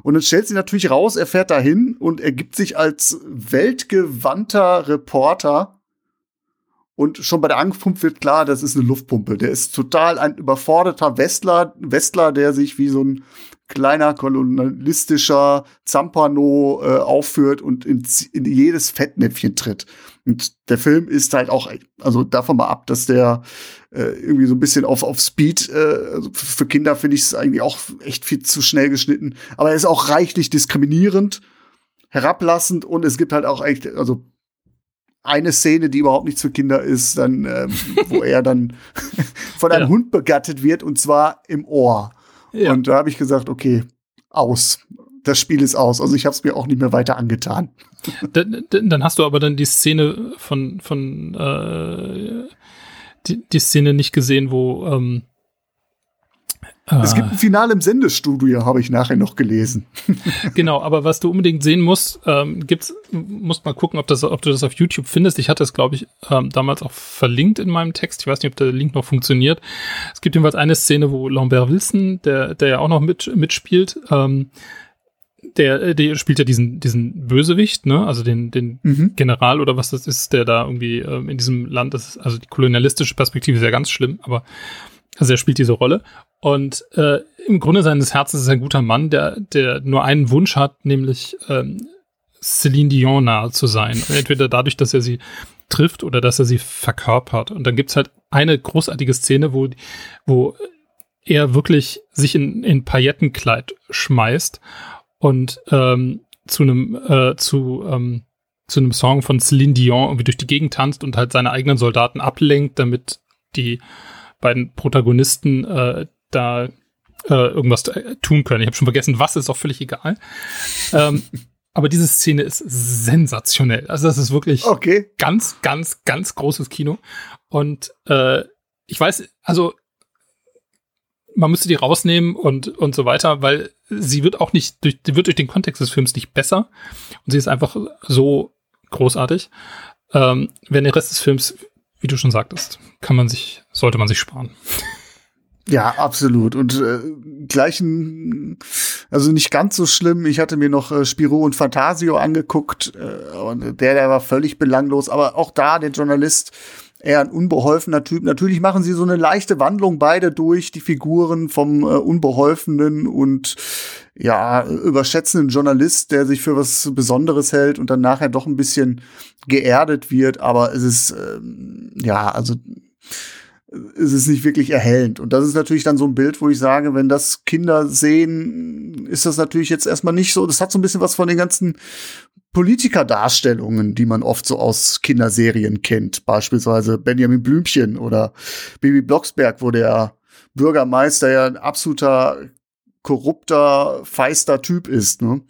Und dann stellt sich natürlich raus, er fährt dahin und er gibt sich als weltgewandter Reporter. Und schon bei der Ankunft wird klar, das ist eine Luftpumpe. Der ist total ein überforderter Westler, Westler, der sich wie so ein kleiner kolonialistischer Zampano äh, aufführt und in, in jedes Fettnäpfchen tritt. Und der Film ist halt auch, also davon mal ab, dass der äh, irgendwie so ein bisschen auf, auf Speed, äh, also für Kinder finde ich es eigentlich auch echt viel zu schnell geschnitten. Aber er ist auch reichlich diskriminierend, herablassend und es gibt halt auch echt, also eine Szene, die überhaupt nichts für Kinder ist, dann, ähm, (laughs) wo er dann (laughs) von einem ja. Hund begattet wird und zwar im Ohr. Ja. Und da habe ich gesagt, okay, aus. Das Spiel ist aus. Also ich habe es mir auch nicht mehr weiter angetan. Dann, dann, hast du aber dann die Szene von, von äh, die, die Szene nicht gesehen, wo ähm, es gibt ein Finale im Sendestudio, habe ich nachher noch gelesen. (laughs) genau, aber was du unbedingt sehen musst, ähm, gibt's, musst mal gucken, ob, das, ob du das auf YouTube findest. Ich hatte es, glaube ich, ähm, damals auch verlinkt in meinem Text. Ich weiß nicht, ob der Link noch funktioniert. Es gibt jedenfalls eine Szene, wo Lambert Wilson, der, der ja auch noch mit, mitspielt, ähm, der, der spielt ja diesen, diesen Bösewicht, ne? Also den, den mhm. General oder was das ist, der da irgendwie ähm, in diesem Land ist. Also die kolonialistische Perspektive ist ja ganz schlimm, aber also er spielt diese Rolle. Und äh, im Grunde seines Herzens ist er ein guter Mann, der, der nur einen Wunsch hat, nämlich ähm, Celine Dion nahe zu sein. Entweder dadurch, dass er sie trifft oder dass er sie verkörpert. Und dann gibt's halt eine großartige Szene, wo, wo er wirklich sich in, in Paillettenkleid schmeißt und ähm, zu einem äh, zu ähm, zu einem Song von Celine Dion irgendwie durch die Gegend tanzt und halt seine eigenen Soldaten ablenkt, damit die beiden Protagonisten äh, da äh, irgendwas tun können. Ich habe schon vergessen, was ist auch völlig egal. ähm, (laughs) aber diese Szene ist sensationell. Also das ist wirklich okay. ganz, ganz, ganz großes Kino. Und äh, ich weiß, also man müsste die rausnehmen und und so weiter, weil sie wird auch nicht durch, die wird durch den Kontext des Films nicht besser und sie ist einfach so großartig. Ähm, wenn der Rest des Films, wie du schon sagtest, kann man sich, sollte man sich sparen. Ja, absolut. Und äh, gleichen, also nicht ganz so schlimm. Ich hatte mir noch äh, Spiro und Fantasio angeguckt äh, und der, der war völlig belanglos. Aber auch da der Journalist eher ein unbeholfener Typ. Natürlich machen sie so eine leichte Wandlung beide durch, die Figuren vom äh, unbeholfenen und ja, überschätzenden Journalist, der sich für was Besonderes hält und dann nachher doch ein bisschen geerdet wird. Aber es ist, ähm, ja, also ist es nicht wirklich erhellend. Und das ist natürlich dann so ein Bild, wo ich sage, wenn das Kinder sehen, ist das natürlich jetzt erstmal nicht so. Das hat so ein bisschen was von den ganzen Politikerdarstellungen, die man oft so aus Kinderserien kennt. Beispielsweise Benjamin Blümchen oder Baby Blocksberg, wo der Bürgermeister ja ein absoluter korrupter, feister Typ ist. Ne?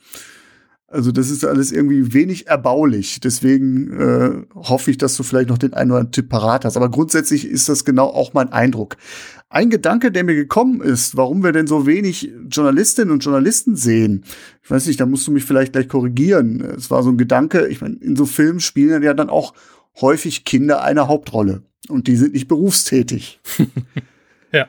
Also das ist alles irgendwie wenig erbaulich. Deswegen äh, hoffe ich, dass du vielleicht noch den einen oder anderen Tipp parat hast. Aber grundsätzlich ist das genau auch mein Eindruck. Ein Gedanke, der mir gekommen ist, warum wir denn so wenig Journalistinnen und Journalisten sehen. Ich weiß nicht, da musst du mich vielleicht gleich korrigieren. Es war so ein Gedanke, ich meine, in so Filmen spielen ja dann auch häufig Kinder eine Hauptrolle. Und die sind nicht berufstätig. (laughs) ja.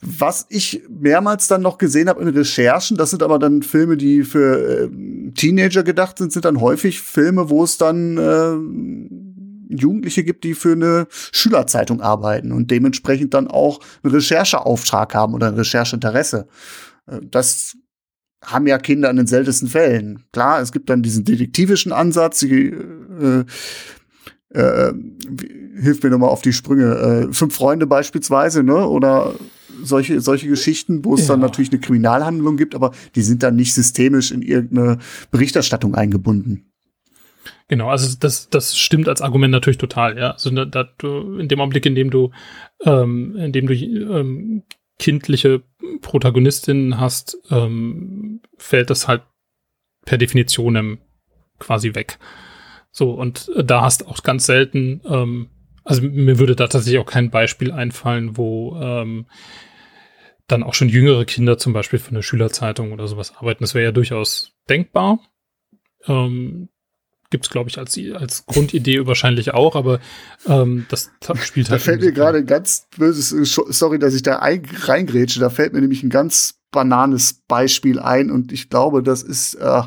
Was ich mehrmals dann noch gesehen habe in Recherchen, das sind aber dann Filme, die für äh, Teenager gedacht sind, sind dann häufig Filme, wo es dann äh, Jugendliche gibt, die für eine Schülerzeitung arbeiten und dementsprechend dann auch einen Rechercheauftrag haben oder ein Rechercheinteresse. Äh, das haben ja Kinder in den seltensten Fällen. Klar, es gibt dann diesen detektivischen Ansatz, die, äh, äh, hilft mir nochmal auf die Sprünge, äh, Fünf Freunde beispielsweise, ne? Oder solche, solche Geschichten, wo es ja. dann natürlich eine Kriminalhandlung gibt, aber die sind dann nicht systemisch in irgendeine Berichterstattung eingebunden. Genau, also das, das stimmt als Argument natürlich total, ja. Also da, da du, in dem Augenblick, in dem du, ähm, in dem du ähm, kindliche Protagonistinnen hast, ähm, fällt das halt per Definition quasi weg. So, und da hast auch ganz selten, ähm, also mir würde da tatsächlich auch kein Beispiel einfallen, wo ähm, dann auch schon jüngere Kinder zum Beispiel von der Schülerzeitung oder sowas arbeiten. Das wäre ja durchaus denkbar. Ähm, Gibt es, glaube ich, als, als Grundidee wahrscheinlich auch, aber ähm, das spielt halt. Da fällt mir gerade ein ganz böses, sorry, dass ich da reingrätsche, da fällt mir nämlich ein ganz bananes Beispiel ein und ich glaube, das ist, äh,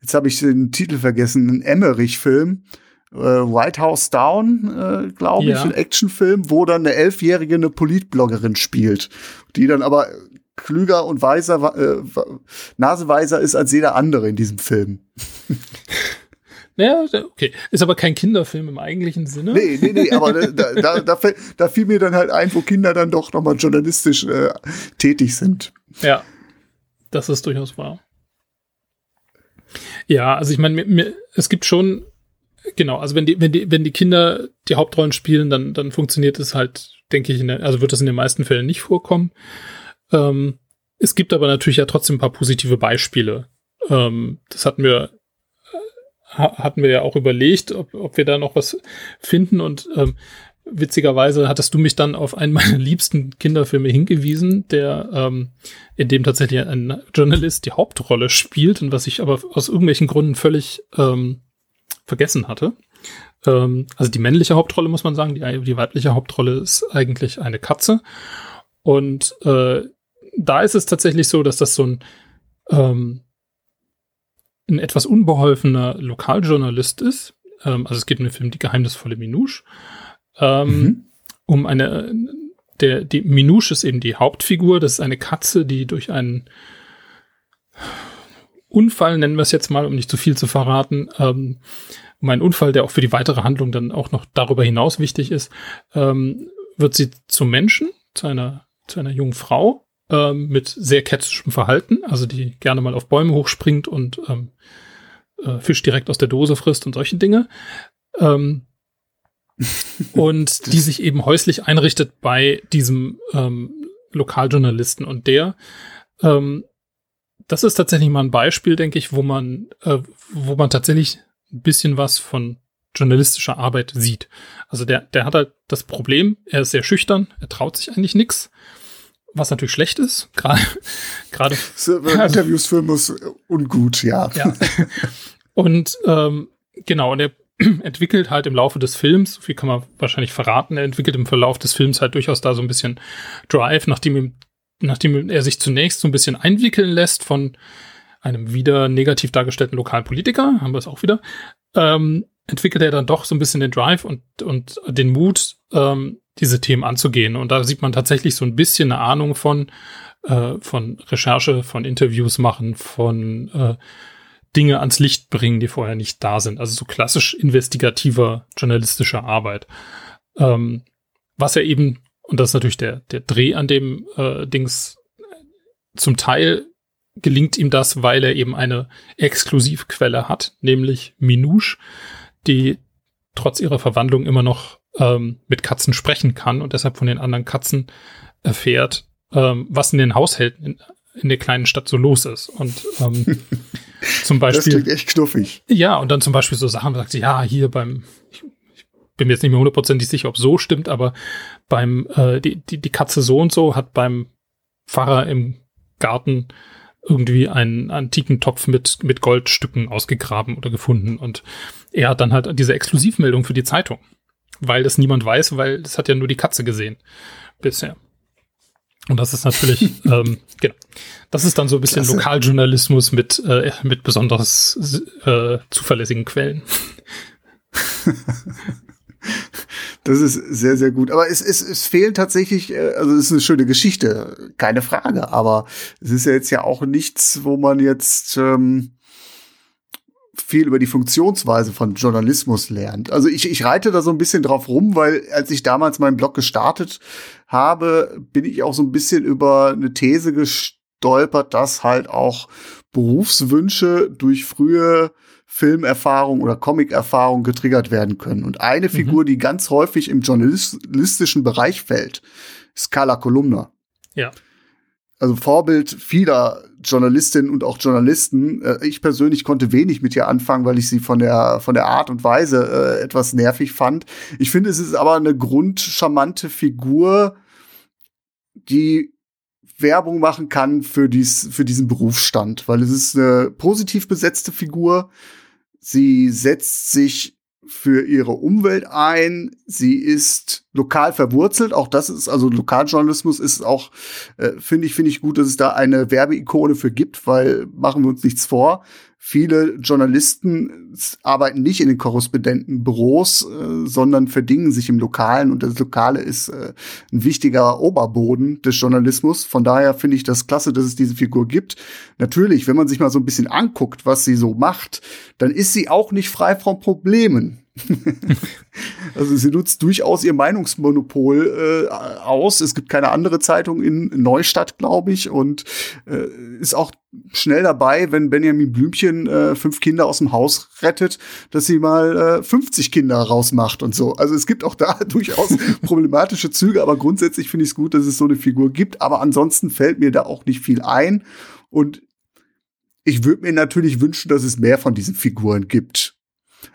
jetzt habe ich den Titel vergessen, ein Emmerich-Film. Äh, White House Down, äh, glaube ich, ja. ein Actionfilm, wo dann eine Elfjährige eine Politbloggerin spielt, die dann aber klüger und weiser, äh, naseweiser ist als jeder andere in diesem Film. (laughs) Ja, okay. Ist aber kein Kinderfilm im eigentlichen Sinne. Nee, nee, nee, aber da, da, da, da fiel mir dann halt ein, wo Kinder dann doch nochmal journalistisch äh, tätig sind. Ja, das ist durchaus wahr. Ja, also ich meine, es gibt schon, genau, also wenn die, wenn die, wenn die Kinder die Hauptrollen spielen, dann, dann funktioniert es halt, denke ich, der, also wird das in den meisten Fällen nicht vorkommen. Ähm, es gibt aber natürlich ja trotzdem ein paar positive Beispiele. Ähm, das hatten wir hatten wir ja auch überlegt, ob, ob wir da noch was finden und ähm, witzigerweise hattest du mich dann auf einen meiner (laughs) liebsten Kinderfilme hingewiesen, der ähm, in dem tatsächlich ein Journalist die Hauptrolle spielt und was ich aber aus irgendwelchen Gründen völlig ähm, vergessen hatte. Ähm, also die männliche Hauptrolle muss man sagen, die, die weibliche Hauptrolle ist eigentlich eine Katze und äh, da ist es tatsächlich so, dass das so ein ähm, ein etwas unbeholfener Lokaljournalist ist. Ähm, also es geht um den Film Die geheimnisvolle Minouche. Ähm, mhm. Um eine, der, die Minouche ist eben die Hauptfigur. Das ist eine Katze, die durch einen Unfall, nennen wir es jetzt mal, um nicht zu viel zu verraten, ähm, um einen Unfall, der auch für die weitere Handlung dann auch noch darüber hinaus wichtig ist, ähm, wird sie zum Menschen, zu einer, zu einer jungen Frau ähm, mit sehr kätzischem Verhalten, also die gerne mal auf Bäume hochspringt und ähm, äh, Fisch direkt aus der Dose frisst und solche Dinge. Ähm, (laughs) und die sich eben häuslich einrichtet bei diesem ähm, Lokaljournalisten. Und der, ähm, das ist tatsächlich mal ein Beispiel, denke ich, wo man, äh, wo man tatsächlich ein bisschen was von journalistischer Arbeit sieht. Also der, der hat halt das Problem, er ist sehr schüchtern, er traut sich eigentlich nichts was natürlich schlecht ist, gerade (laughs) gerade (laughs) Interviews führen muss ungut, ja. ja. Und ähm, genau, und er (clears throat) entwickelt halt im Laufe des Films, so viel kann man wahrscheinlich verraten, er entwickelt im Verlauf des Films halt durchaus da so ein bisschen Drive, nachdem ihm, nachdem er sich zunächst so ein bisschen einwickeln lässt von einem wieder negativ dargestellten Lokalpolitiker, haben wir es auch wieder, ähm, entwickelt er dann doch so ein bisschen den Drive und, und den Mut, ähm, diese Themen anzugehen. Und da sieht man tatsächlich so ein bisschen eine Ahnung von, äh, von Recherche, von Interviews machen, von äh, Dinge ans Licht bringen, die vorher nicht da sind. Also so klassisch investigativer journalistischer Arbeit. Ähm, was er eben, und das ist natürlich der, der Dreh an dem äh, Dings, zum Teil gelingt ihm das, weil er eben eine Exklusivquelle hat, nämlich Minouche, die trotz ihrer Verwandlung immer noch ähm, mit Katzen sprechen kann und deshalb von den anderen Katzen erfährt, ähm, was in den Haushalten in, in der kleinen Stadt so los ist. Und ähm, (laughs) zum Beispiel. Das klingt echt knuffig. Ja, und dann zum Beispiel so Sachen, sagt sie, ja, hier beim, ich, ich bin mir jetzt nicht mehr hundertprozentig sicher, ob so stimmt, aber beim, äh, die, die, die Katze so und so hat beim Pfarrer im Garten irgendwie einen antiken Topf mit, mit Goldstücken ausgegraben oder gefunden. Und er hat dann halt diese Exklusivmeldung für die Zeitung. Weil das niemand weiß, weil das hat ja nur die Katze gesehen bisher. Und das ist natürlich, (laughs) ähm, genau. Das ist dann so ein bisschen Klasse. Lokaljournalismus mit, äh, mit besonders äh, zuverlässigen Quellen. (laughs) Das ist sehr, sehr gut. Aber es, es, es fehlen tatsächlich, äh, also es ist eine schöne Geschichte, keine Frage. Aber es ist ja jetzt ja auch nichts, wo man jetzt ähm, viel über die Funktionsweise von Journalismus lernt. Also ich, ich reite da so ein bisschen drauf rum, weil als ich damals meinen Blog gestartet habe, bin ich auch so ein bisschen über eine These gestolpert, dass halt auch Berufswünsche durch frühe Filmerfahrung oder Comicerfahrung getriggert werden können. Und eine mhm. Figur, die ganz häufig im journalistischen Bereich fällt, ist Carla Kolumna. Ja. Also Vorbild vieler Journalistinnen und auch Journalisten. Äh, ich persönlich konnte wenig mit ihr anfangen, weil ich sie von der, von der Art und Weise äh, etwas nervig fand. Ich finde, es ist aber eine grundcharmante Figur, die Werbung machen kann für, dies, für diesen Berufsstand, weil es ist eine positiv besetzte Figur. Sie setzt sich für ihre Umwelt ein. Sie ist lokal verwurzelt. Auch das ist, also Lokaljournalismus ist auch, äh, finde ich, finde ich gut, dass es da eine Werbeikone für gibt, weil machen wir uns nichts vor. Viele Journalisten arbeiten nicht in den Korrespondentenbüros, äh, sondern verdingen sich im Lokalen und das Lokale ist äh, ein wichtiger Oberboden des Journalismus. Von daher finde ich das klasse, dass es diese Figur gibt. Natürlich, wenn man sich mal so ein bisschen anguckt, was sie so macht, dann ist sie auch nicht frei von Problemen. (laughs) also sie nutzt durchaus ihr Meinungsmonopol äh, aus. Es gibt keine andere Zeitung in Neustadt, glaube ich, und äh, ist auch schnell dabei, wenn Benjamin Blümchen äh, fünf Kinder aus dem Haus rettet, dass sie mal äh, 50 Kinder rausmacht und so. Also es gibt auch da (laughs) durchaus problematische Züge, aber grundsätzlich finde ich es gut, dass es so eine Figur gibt. Aber ansonsten fällt mir da auch nicht viel ein. Und ich würde mir natürlich wünschen, dass es mehr von diesen Figuren gibt.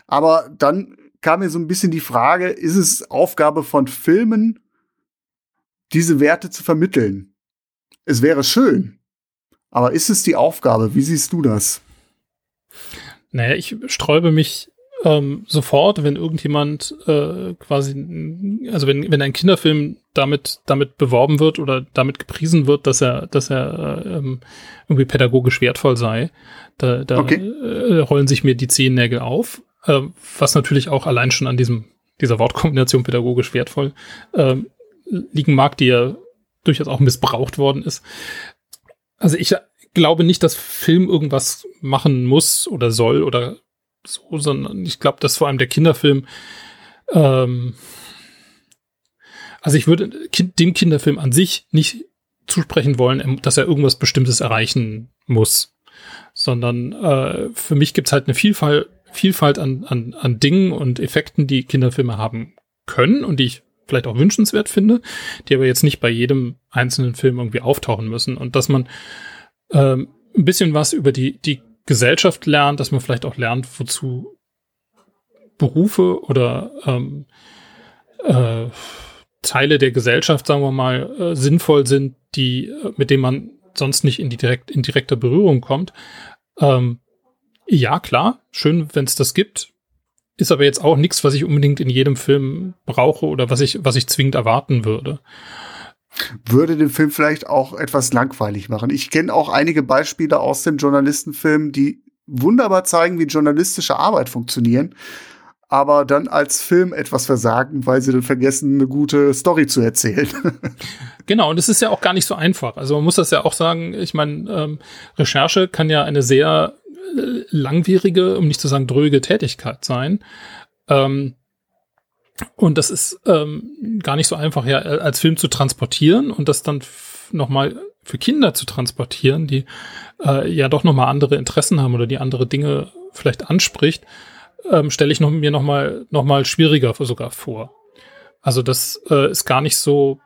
Aber dann kam mir so ein bisschen die Frage, ist es Aufgabe von Filmen, diese Werte zu vermitteln? Es wäre schön, aber ist es die Aufgabe? Wie siehst du das? Naja, ich sträube mich ähm, sofort, wenn irgendjemand äh, quasi, also wenn, wenn ein Kinderfilm damit, damit beworben wird oder damit gepriesen wird, dass er, dass er äh, ähm, irgendwie pädagogisch wertvoll sei, da, da okay. äh, rollen sich mir die Zehennägel auf äh, was natürlich auch allein schon an diesem, dieser Wortkombination pädagogisch wertvoll äh, liegen mag, die ja durchaus auch missbraucht worden ist. Also ich glaube nicht, dass Film irgendwas machen muss oder soll oder so, sondern ich glaube, dass vor allem der Kinderfilm ähm, also ich würde dem Kinderfilm an sich nicht zusprechen wollen, dass er irgendwas Bestimmtes erreichen muss, sondern äh, für mich gibt es halt eine Vielfalt Vielfalt an, an, an Dingen und Effekten, die Kinderfilme haben können und die ich vielleicht auch wünschenswert finde, die aber jetzt nicht bei jedem einzelnen Film irgendwie auftauchen müssen. Und dass man ähm, ein bisschen was über die, die Gesellschaft lernt, dass man vielleicht auch lernt, wozu Berufe oder ähm, äh, Teile der Gesellschaft, sagen wir mal, äh, sinnvoll sind, die, äh, mit denen man sonst nicht in die direkt, in direkter Berührung kommt. Ähm, ja, klar, schön, wenn es das gibt. Ist aber jetzt auch nichts, was ich unbedingt in jedem Film brauche oder was ich, was ich zwingend erwarten würde. Würde den Film vielleicht auch etwas langweilig machen. Ich kenne auch einige Beispiele aus dem Journalistenfilm, die wunderbar zeigen, wie journalistische Arbeit funktionieren, aber dann als Film etwas versagen, weil sie dann vergessen, eine gute Story zu erzählen. (laughs) genau, und es ist ja auch gar nicht so einfach. Also man muss das ja auch sagen, ich meine, ähm, Recherche kann ja eine sehr langwierige, um nicht zu sagen dröge Tätigkeit sein. Ähm, und das ist ähm, gar nicht so einfach, ja, als Film zu transportieren und das dann nochmal für Kinder zu transportieren, die äh, ja doch nochmal andere Interessen haben oder die andere Dinge vielleicht anspricht, ähm, stelle ich noch, mir nochmal noch mal schwieriger sogar vor. Also das äh, ist gar nicht so,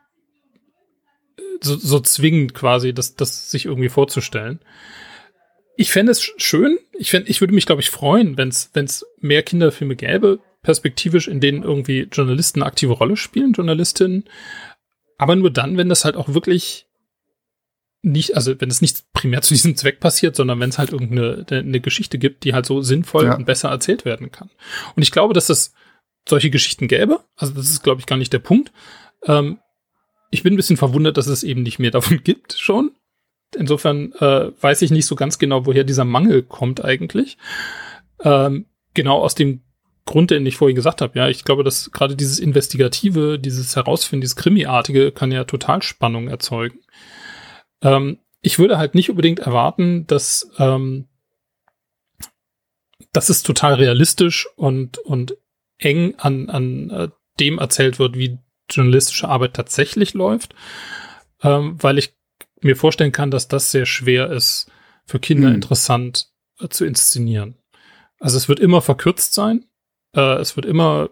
so, so zwingend quasi, das, das sich irgendwie vorzustellen ich fände es schön. Ich, fänd, ich würde mich, glaube ich, freuen, wenn es mehr Kinderfilme gäbe, perspektivisch, in denen irgendwie Journalisten eine aktive Rolle spielen, Journalistinnen. Aber nur dann, wenn das halt auch wirklich nicht, also wenn es nicht primär zu diesem Zweck passiert, sondern wenn es halt irgendeine eine Geschichte gibt, die halt so sinnvoll ja. und besser erzählt werden kann. Und ich glaube, dass das solche Geschichten gäbe. Also das ist, glaube ich, gar nicht der Punkt. Ähm, ich bin ein bisschen verwundert, dass es eben nicht mehr davon (laughs) gibt schon. Insofern äh, weiß ich nicht so ganz genau, woher dieser Mangel kommt eigentlich. Ähm, genau aus dem Grund, den ich vorhin gesagt habe. Ja, ich glaube, dass gerade dieses Investigative, dieses Herausfinden, dieses Krimiartige kann ja total Spannung erzeugen. Ähm, ich würde halt nicht unbedingt erwarten, dass ähm, das ist total realistisch und, und eng an, an äh, dem erzählt wird, wie journalistische Arbeit tatsächlich läuft, ähm, weil ich mir vorstellen kann, dass das sehr schwer ist, für Kinder hm. interessant äh, zu inszenieren. Also es wird immer verkürzt sein, äh, es wird immer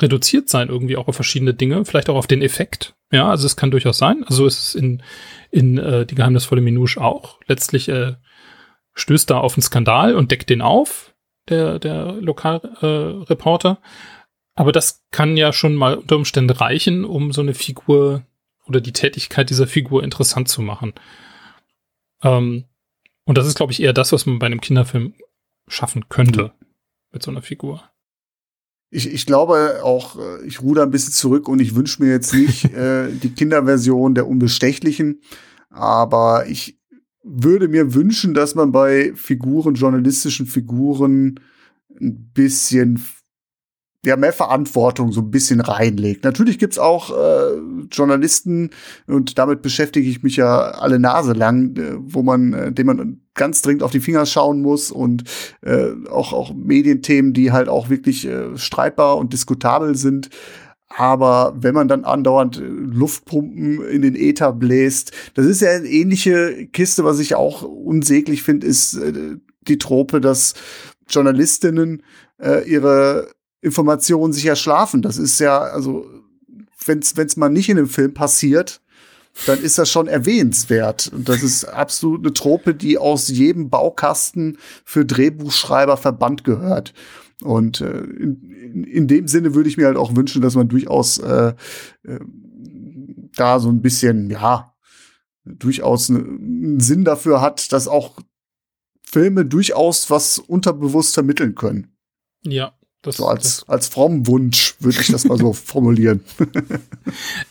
reduziert sein, irgendwie auch auf verschiedene Dinge, vielleicht auch auf den Effekt. Ja, also es kann durchaus sein. Also ist es in, in äh, die geheimnisvolle Minouche auch. Letztlich äh, stößt da auf einen Skandal und deckt den auf, der, der Lokalreporter. Äh, Aber das kann ja schon mal unter Umständen reichen, um so eine Figur oder die Tätigkeit dieser Figur interessant zu machen. Ähm, und das ist, glaube ich, eher das, was man bei einem Kinderfilm schaffen könnte mhm. mit so einer Figur. Ich, ich glaube auch, äh, ich ruder ein bisschen zurück und ich wünsche mir jetzt nicht (laughs) äh, die Kinderversion der Unbestechlichen, aber ich würde mir wünschen, dass man bei Figuren, journalistischen Figuren, ein bisschen ja, mehr Verantwortung so ein bisschen reinlegt. Natürlich gibt's auch äh, Journalisten, und damit beschäftige ich mich ja alle Nase lang, äh, wo man, äh, dem man ganz dringend auf die Finger schauen muss und äh, auch, auch Medienthemen, die halt auch wirklich äh, streitbar und diskutabel sind. Aber wenn man dann andauernd äh, Luftpumpen in den Äther bläst, das ist ja eine ähnliche Kiste, was ich auch unsäglich finde, ist äh, die Trope, dass Journalistinnen äh, ihre Informationen sich erschlafen. Das ist ja, also, wenn es mal nicht in dem Film passiert, dann ist das schon erwähnenswert. Und das ist absolut eine Trope, die aus jedem Baukasten für Drehbuchschreiber verbannt gehört. Und äh, in, in, dem Sinne würde ich mir halt auch wünschen, dass man durchaus äh, äh, da so ein bisschen, ja, durchaus einen Sinn dafür hat, dass auch Filme durchaus was unterbewusst vermitteln können. Ja, das, so als, das. als frommen Wunsch würde ich das mal so (laughs) formulieren.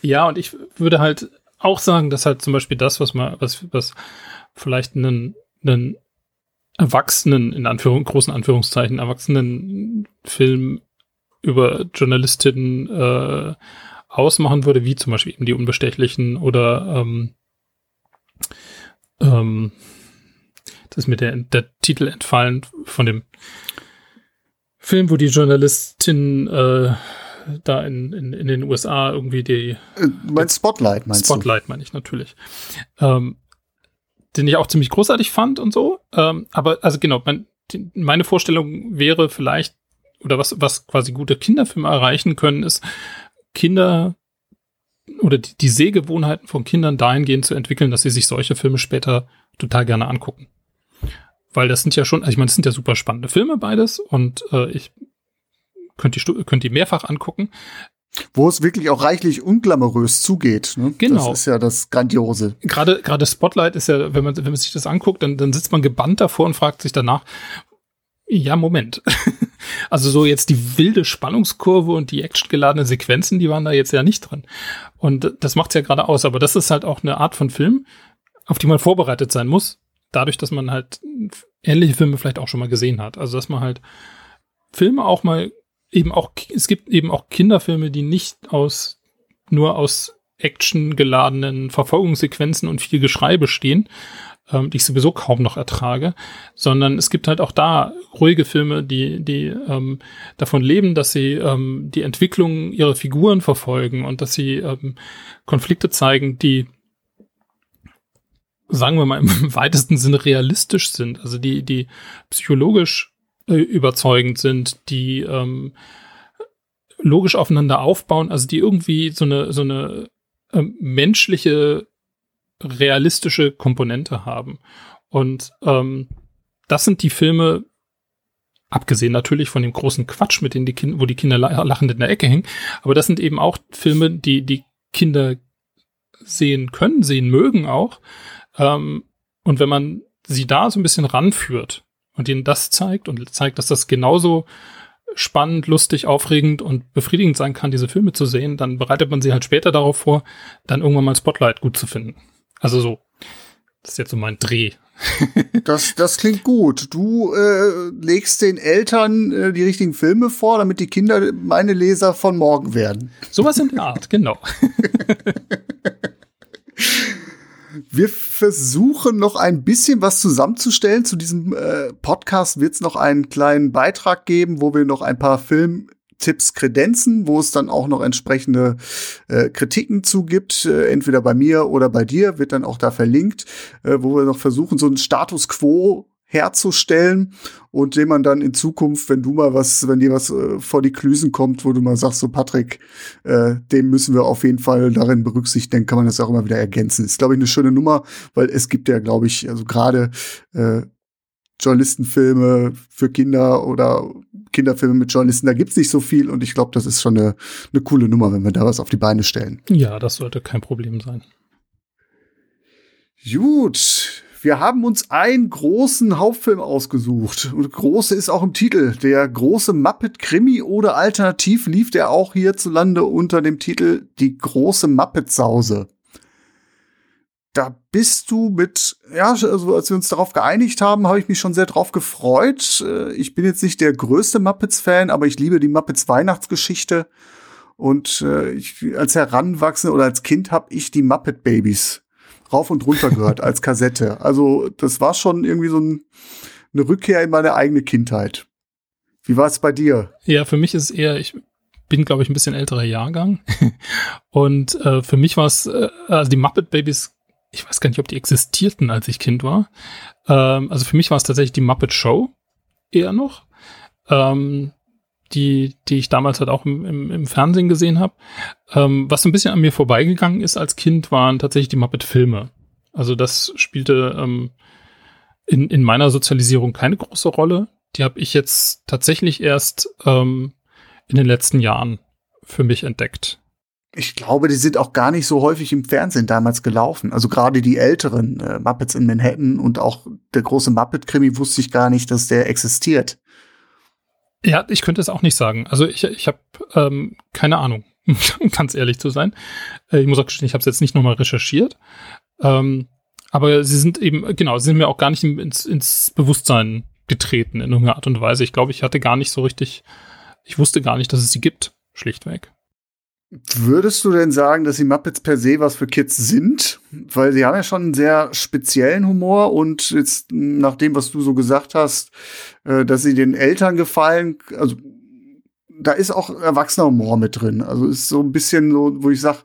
ja, und ich würde halt auch sagen, dass halt zum Beispiel das, was man, was, was vielleicht einen, einen Erwachsenen, in Anführung, großen Anführungszeichen, erwachsenen Film über Journalistinnen äh, ausmachen würde, wie zum Beispiel eben die Unbestechlichen oder ähm, ähm, das ist mir der, der Titel entfallen von dem Film, wo die Journalistin äh, da in, in, in den USA irgendwie die. Äh, mein Spotlight meinst Spotlight, du? Spotlight meine ich natürlich. Ähm, den ich auch ziemlich großartig fand und so. Ähm, aber also genau, mein, die, meine Vorstellung wäre vielleicht, oder was, was quasi gute Kinderfilme erreichen können, ist Kinder oder die, die Sehgewohnheiten von Kindern dahingehend zu entwickeln, dass sie sich solche Filme später total gerne angucken weil das sind ja schon, also ich meine, das sind ja super spannende Filme beides und äh, ich könnte die, könnt die mehrfach angucken. Wo es wirklich auch reichlich unglamourös zugeht. Ne? Genau. Das ist ja das Grandiose. Gerade, gerade Spotlight ist ja, wenn man, wenn man sich das anguckt, dann, dann sitzt man gebannt davor und fragt sich danach, ja, Moment. (laughs) also so jetzt die wilde Spannungskurve und die actiongeladenen Sequenzen, die waren da jetzt ja nicht drin. Und das macht's ja gerade aus. Aber das ist halt auch eine Art von Film, auf die man vorbereitet sein muss dadurch, dass man halt ähnliche Filme vielleicht auch schon mal gesehen hat. Also, dass man halt Filme auch mal eben auch, es gibt eben auch Kinderfilme, die nicht aus, nur aus actiongeladenen Verfolgungssequenzen und viel Geschrei bestehen, ähm, die ich sowieso kaum noch ertrage, sondern es gibt halt auch da ruhige Filme, die, die ähm, davon leben, dass sie ähm, die Entwicklung ihrer Figuren verfolgen und dass sie ähm, Konflikte zeigen, die sagen wir mal, im (laughs) weitesten Sinne realistisch sind, also die, die psychologisch äh, überzeugend sind, die ähm, logisch aufeinander aufbauen, also die irgendwie so eine, so eine äh, menschliche, realistische Komponente haben. Und ähm, das sind die Filme, abgesehen natürlich von dem großen Quatsch, mit dem die Kinder, wo die Kinder lachend in der Ecke hängen, aber das sind eben auch Filme, die die Kinder sehen können, sehen mögen auch, ähm, und wenn man sie da so ein bisschen ranführt und ihnen das zeigt und zeigt, dass das genauso spannend, lustig, aufregend und befriedigend sein kann, diese Filme zu sehen, dann bereitet man sie halt später darauf vor, dann irgendwann mal Spotlight gut zu finden. Also so, das ist jetzt so mein Dreh. (laughs) das, das klingt gut. Du äh, legst den Eltern äh, die richtigen Filme vor, damit die Kinder meine Leser von morgen werden. Sowas in der Art, genau. (laughs) Wir versuchen noch ein bisschen was zusammenzustellen. Zu diesem äh, Podcast wird es noch einen kleinen Beitrag geben, wo wir noch ein paar Filmtipps kredenzen, wo es dann auch noch entsprechende äh, Kritiken zugibt, äh, entweder bei mir oder bei dir, wird dann auch da verlinkt, äh, wo wir noch versuchen, so einen Status quo herzustellen und dem man dann in Zukunft, wenn du mal was, wenn dir was äh, vor die Klüsen kommt, wo du mal sagst, so Patrick, äh, dem müssen wir auf jeden Fall darin berücksichtigen, dann kann man das auch immer wieder ergänzen. Ist, glaube ich, eine schöne Nummer, weil es gibt ja, glaube ich, also gerade äh, Journalistenfilme für Kinder oder Kinderfilme mit Journalisten, da gibt's nicht so viel und ich glaube, das ist schon eine, eine coole Nummer, wenn wir da was auf die Beine stellen. Ja, das sollte kein Problem sein. Gut, wir haben uns einen großen Hauptfilm ausgesucht. Und große ist auch im Titel. Der große Muppet Krimi oder alternativ lief der auch hierzulande unter dem Titel Die große Muppet Sause. Da bist du mit, ja, also als wir uns darauf geeinigt haben, habe ich mich schon sehr drauf gefreut. Äh, ich bin jetzt nicht der größte Muppets-Fan, aber ich liebe die Muppets Weihnachtsgeschichte. Und äh, ich, als Heranwachsender oder als Kind habe ich die Muppet Babies rauf und runter gehört als Kassette. Also das war schon irgendwie so ein, eine Rückkehr in meine eigene Kindheit. Wie war es bei dir? Ja, für mich ist es eher, ich bin, glaube ich, ein bisschen älterer Jahrgang. (laughs) und äh, für mich war es, äh, also die Muppet Babies, ich weiß gar nicht, ob die existierten, als ich Kind war. Ähm, also für mich war es tatsächlich die Muppet Show eher noch. Ähm, die, die ich damals halt auch im, im, im Fernsehen gesehen habe. Ähm, was ein bisschen an mir vorbeigegangen ist als Kind, waren tatsächlich die Muppet-Filme. Also das spielte ähm, in, in meiner Sozialisierung keine große Rolle. Die habe ich jetzt tatsächlich erst ähm, in den letzten Jahren für mich entdeckt. Ich glaube, die sind auch gar nicht so häufig im Fernsehen damals gelaufen. Also gerade die älteren äh, Muppets in Manhattan und auch der große Muppet-Krimi wusste ich gar nicht, dass der existiert. Ja, ich könnte es auch nicht sagen. Also ich, ich habe ähm, keine Ahnung, (laughs) ganz ehrlich zu sein. Äh, ich muss auch gestehen, ich habe es jetzt nicht nochmal recherchiert. Ähm, aber sie sind eben, genau, sie sind mir auch gar nicht ins, ins Bewusstsein getreten in irgendeiner Art und Weise. Ich glaube, ich hatte gar nicht so richtig, ich wusste gar nicht, dass es sie gibt, schlichtweg. Würdest du denn sagen, dass die Muppets per se was für Kids sind? Weil sie haben ja schon einen sehr speziellen Humor und jetzt nach dem, was du so gesagt hast, äh, dass sie den Eltern gefallen, also da ist auch erwachsener Humor mit drin. Also ist so ein bisschen so, wo ich sag,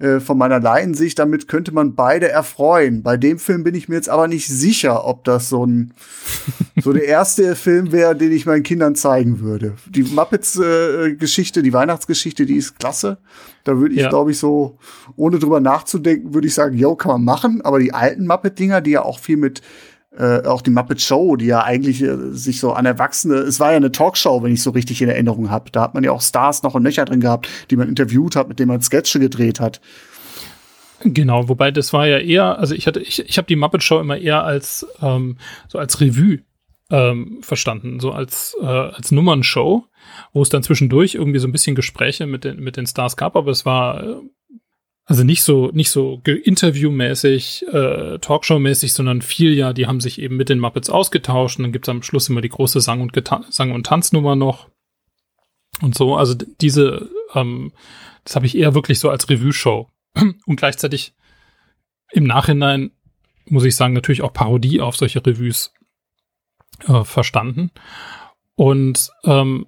äh, von meiner Laiensicht, damit könnte man beide erfreuen. Bei dem Film bin ich mir jetzt aber nicht sicher, ob das so ein (laughs) so der erste Film wäre, den ich meinen Kindern zeigen würde. Die Muppets-Geschichte, äh, die Weihnachtsgeschichte, die ist klasse. Da würde ich, ja. glaube ich, so, ohne drüber nachzudenken, würde ich sagen, yo, kann man machen. Aber die alten Muppet-Dinger, die ja auch viel mit äh, auch die Muppet Show, die ja eigentlich äh, sich so an Erwachsene, es war ja eine Talkshow, wenn ich so richtig in Erinnerung habe. Da hat man ja auch Stars noch und Nöcher drin gehabt, die man interviewt hat, mit denen man Sketche gedreht hat. Genau, wobei das war ja eher, also ich hatte, ich, ich habe die Muppet Show immer eher als ähm, so als Revue ähm, verstanden, so als äh, als Nummernshow, wo es dann zwischendurch irgendwie so ein bisschen Gespräche mit den mit den Stars gab, aber es war äh, also nicht so, nicht so interviewmäßig, äh, Talkshow-mäßig, sondern viel ja, die haben sich eben mit den Muppets ausgetauscht und dann gibt's am Schluss immer die große Sang- und, Geta Sang und Tanznummer noch. Und so, also diese, ähm, das habe ich eher wirklich so als Revue-Show. (clears throat) Und gleichzeitig im Nachhinein, muss ich sagen, natürlich auch Parodie auf solche Revues äh, verstanden. Und ähm,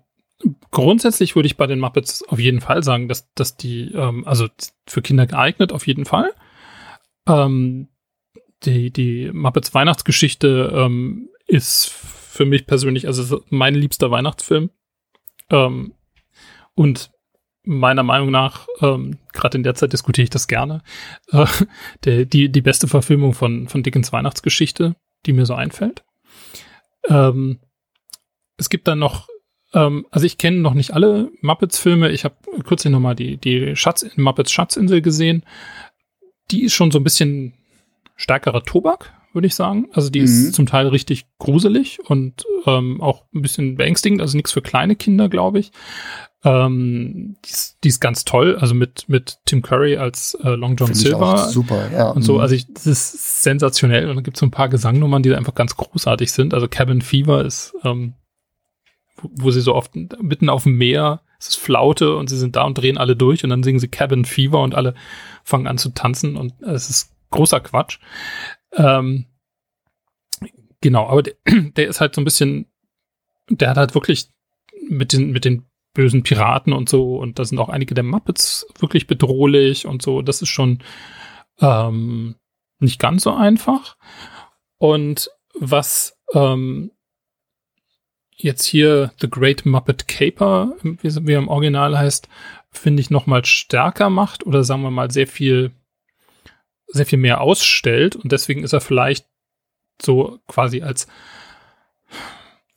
grundsätzlich würde ich bei den Muppets auf jeden Fall sagen, dass, dass die, ähm, also für Kinder geeignet, auf jeden Fall. Ähm, die, die Muppets Weihnachtsgeschichte ähm, ist für mich persönlich, also mein liebster Weihnachtsfilm. Ähm, und meiner Meinung nach, ähm, gerade in der Zeit diskutiere ich das gerne, äh, der, die, die beste Verfilmung von, von Dickens Weihnachtsgeschichte, die mir so einfällt. Ähm, es gibt dann noch ähm, also ich kenne noch nicht alle Muppets-Filme. Ich habe kürzlich noch mal die, die Schatz, Muppets Schatzinsel gesehen. Die ist schon so ein bisschen stärkerer Tobak, würde ich sagen. Also die mhm. ist zum Teil richtig gruselig und ähm, auch ein bisschen beängstigend, also nichts für kleine Kinder, glaube ich. Ähm, die, ist, die, ist, ganz toll, also mit, mit Tim Curry als äh, Long John Find Silver. super, ja. Und so, mhm. also ich, das ist sensationell. Und dann gibt es so ein paar Gesangnummern, die einfach ganz großartig sind. Also Cabin Fever ist, ähm, wo, wo sie so oft mitten auf dem Meer, es ist Flaute und sie sind da und drehen alle durch und dann singen sie Cabin Fever und alle fangen an zu tanzen und es ist großer Quatsch. Ähm, genau, aber der, (clears throat) der ist halt so ein bisschen, der hat halt wirklich mit den, mit den bösen Piraten und so. Und da sind auch einige der Muppets wirklich bedrohlich und so. Das ist schon ähm, nicht ganz so einfach. Und was ähm, jetzt hier The Great Muppet Caper, wie, er im Original heißt, finde ich noch mal stärker macht oder sagen wir mal sehr viel sehr viel mehr ausstellt und deswegen ist er vielleicht so quasi als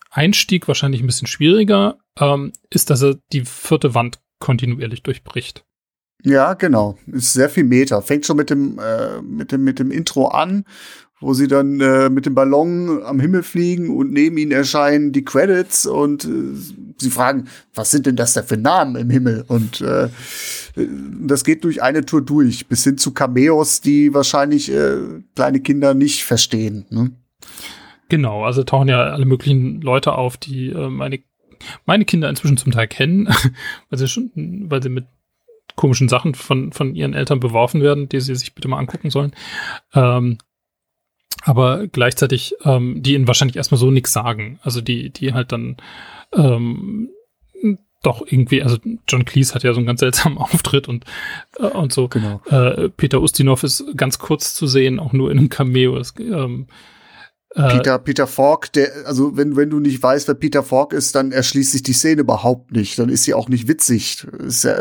Einstieg wahrscheinlich ein bisschen schwieriger, ähm, ist, dass er die vierte Wand kontinuierlich durchbricht. Ja, genau. Ist sehr viel Meter. Fängt schon mit dem, äh, mit dem, mit dem Intro an, wo sie dann äh, mit dem Ballon am Himmel fliegen und neben ihnen erscheinen die Credits und äh, sie fragen, was sind denn das da für Namen im Himmel? Und äh, das geht durch eine Tour durch, bis hin zu Cameos, die wahrscheinlich äh, kleine Kinder nicht verstehen. Ne? Genau, also tauchen ja alle möglichen Leute auf, die äh, meine, meine Kinder inzwischen zum Teil kennen, (laughs) weil sie schon, weil sie mit komischen Sachen von, von ihren Eltern beworfen werden, die sie sich bitte mal angucken sollen. Ähm, aber gleichzeitig, ähm, die ihnen wahrscheinlich erstmal so nichts sagen. Also die, die halt dann ähm, doch irgendwie, also John Cleese hat ja so einen ganz seltsamen (laughs) Auftritt und, äh, und so. Genau. Äh, Peter Ustinov ist ganz kurz zu sehen, auch nur in einem Cameo. Das, ähm, äh, Peter, Peter Falk, der, also wenn, wenn du nicht weißt, wer Peter Falk ist, dann erschließt sich die Szene überhaupt nicht. Dann ist sie auch nicht witzig. Ist ja,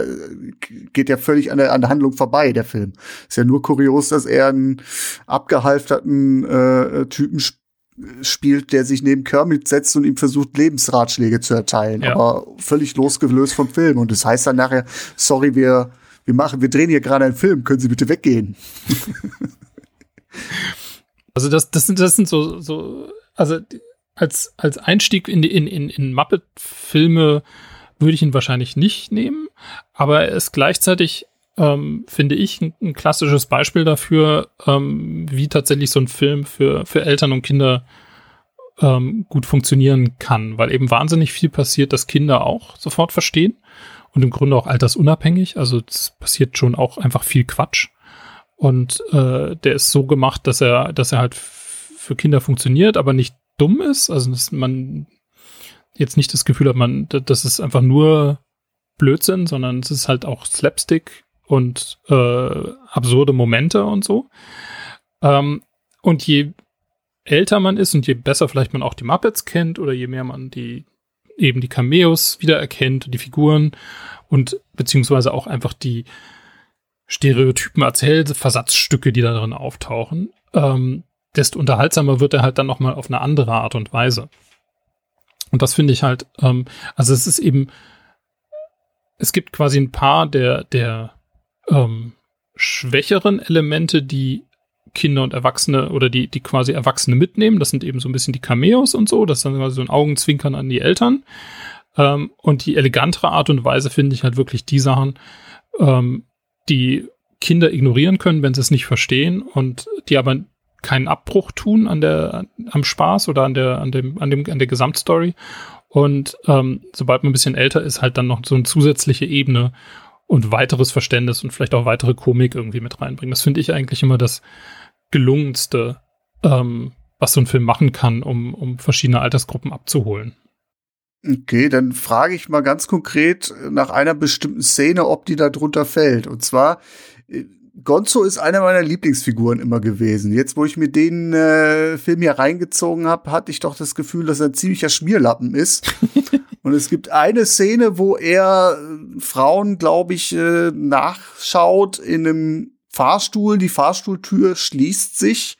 geht ja völlig an der, an der Handlung vorbei, der Film. Ist ja nur kurios, dass er einen abgehalfterten äh, Typen sp spielt, der sich neben Kermit setzt und ihm versucht, Lebensratschläge zu erteilen. Ja. Aber völlig losgelöst vom Film. Und das heißt dann nachher, sorry, wir, wir machen, wir drehen hier gerade einen Film, können Sie bitte weggehen? (laughs) Also das, das sind, das sind so, so, also als, als Einstieg in, in, in, in Muppet-Filme würde ich ihn wahrscheinlich nicht nehmen, aber er ist gleichzeitig, ähm, finde ich, ein, ein, klassisches Beispiel dafür, ähm, wie tatsächlich so ein Film für, für Eltern und Kinder ähm, gut funktionieren kann, weil eben wahnsinnig viel passiert, dass Kinder auch sofort verstehen und im Grunde auch altersunabhängig. Also es passiert schon auch einfach viel Quatsch. Und äh, der ist so gemacht, dass er, dass er halt für Kinder funktioniert, aber nicht dumm ist. Also dass man jetzt nicht das Gefühl hat, man, das ist einfach nur Blödsinn, sondern es ist halt auch Slapstick und äh, absurde Momente und so. Ähm, und je älter man ist und je besser vielleicht man auch die Muppets kennt oder je mehr man die eben die Cameos wiedererkennt, die Figuren und beziehungsweise auch einfach die Stereotypen erzählt, Versatzstücke, die da drin auftauchen, ähm, desto unterhaltsamer wird er halt dann nochmal auf eine andere Art und Weise. Und das finde ich halt, ähm, also es ist eben, es gibt quasi ein paar der, der ähm, schwächeren Elemente, die Kinder und Erwachsene oder die, die quasi Erwachsene mitnehmen. Das sind eben so ein bisschen die Cameos und so. Das ist dann quasi so ein Augenzwinkern an die Eltern. Ähm, und die elegantere Art und Weise finde ich halt wirklich die Sachen, ähm, die Kinder ignorieren können, wenn sie es nicht verstehen und die aber keinen Abbruch tun an der, am Spaß oder an der, an dem, an dem, an der Gesamtstory. Und ähm, sobald man ein bisschen älter ist, halt dann noch so eine zusätzliche Ebene und weiteres Verständnis und vielleicht auch weitere Komik irgendwie mit reinbringen. Das finde ich eigentlich immer das gelungenste, ähm, was so ein Film machen kann, um, um verschiedene Altersgruppen abzuholen. Okay, dann frage ich mal ganz konkret nach einer bestimmten Szene, ob die da drunter fällt. Und zwar, äh, Gonzo ist einer meiner Lieblingsfiguren immer gewesen. Jetzt, wo ich mir den äh, Film hier reingezogen habe, hatte ich doch das Gefühl, dass er ein ziemlicher Schmierlappen ist. (laughs) Und es gibt eine Szene, wo er äh, Frauen, glaube ich, äh, nachschaut in einem Fahrstuhl. Die Fahrstuhltür schließt sich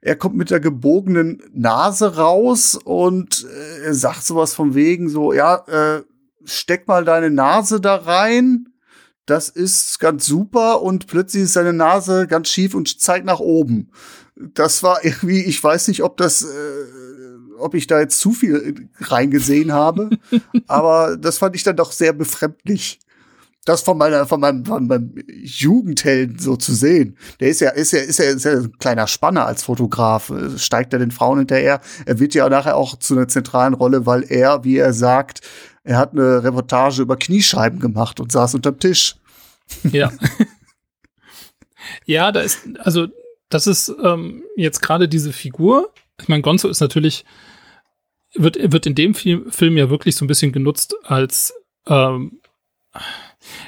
er kommt mit der gebogenen Nase raus und äh, er sagt sowas von wegen so, ja, äh, steck mal deine Nase da rein. Das ist ganz super und plötzlich ist seine Nase ganz schief und zeigt nach oben. das war irgendwie, ich weiß nicht, ob das, äh, ob ich da jetzt zu viel reingesehen habe, (laughs) aber das fand ich dann doch sehr befremdlich. Das von meiner, von meinem, von meinem Jugendhelden so zu sehen. Der ist ja, ist ja, ist ja, ist ja ein kleiner Spanner als Fotograf, steigt er den Frauen hinterher. Er wird ja nachher auch zu einer zentralen Rolle, weil er, wie er sagt, er hat eine Reportage über Kniescheiben gemacht und saß unterm Tisch. Ja. (laughs) ja, da ist, also das ist ähm, jetzt gerade diese Figur. Ich meine, Gonzo ist natürlich, wird, wird in dem Film, Film ja wirklich so ein bisschen genutzt als, ähm,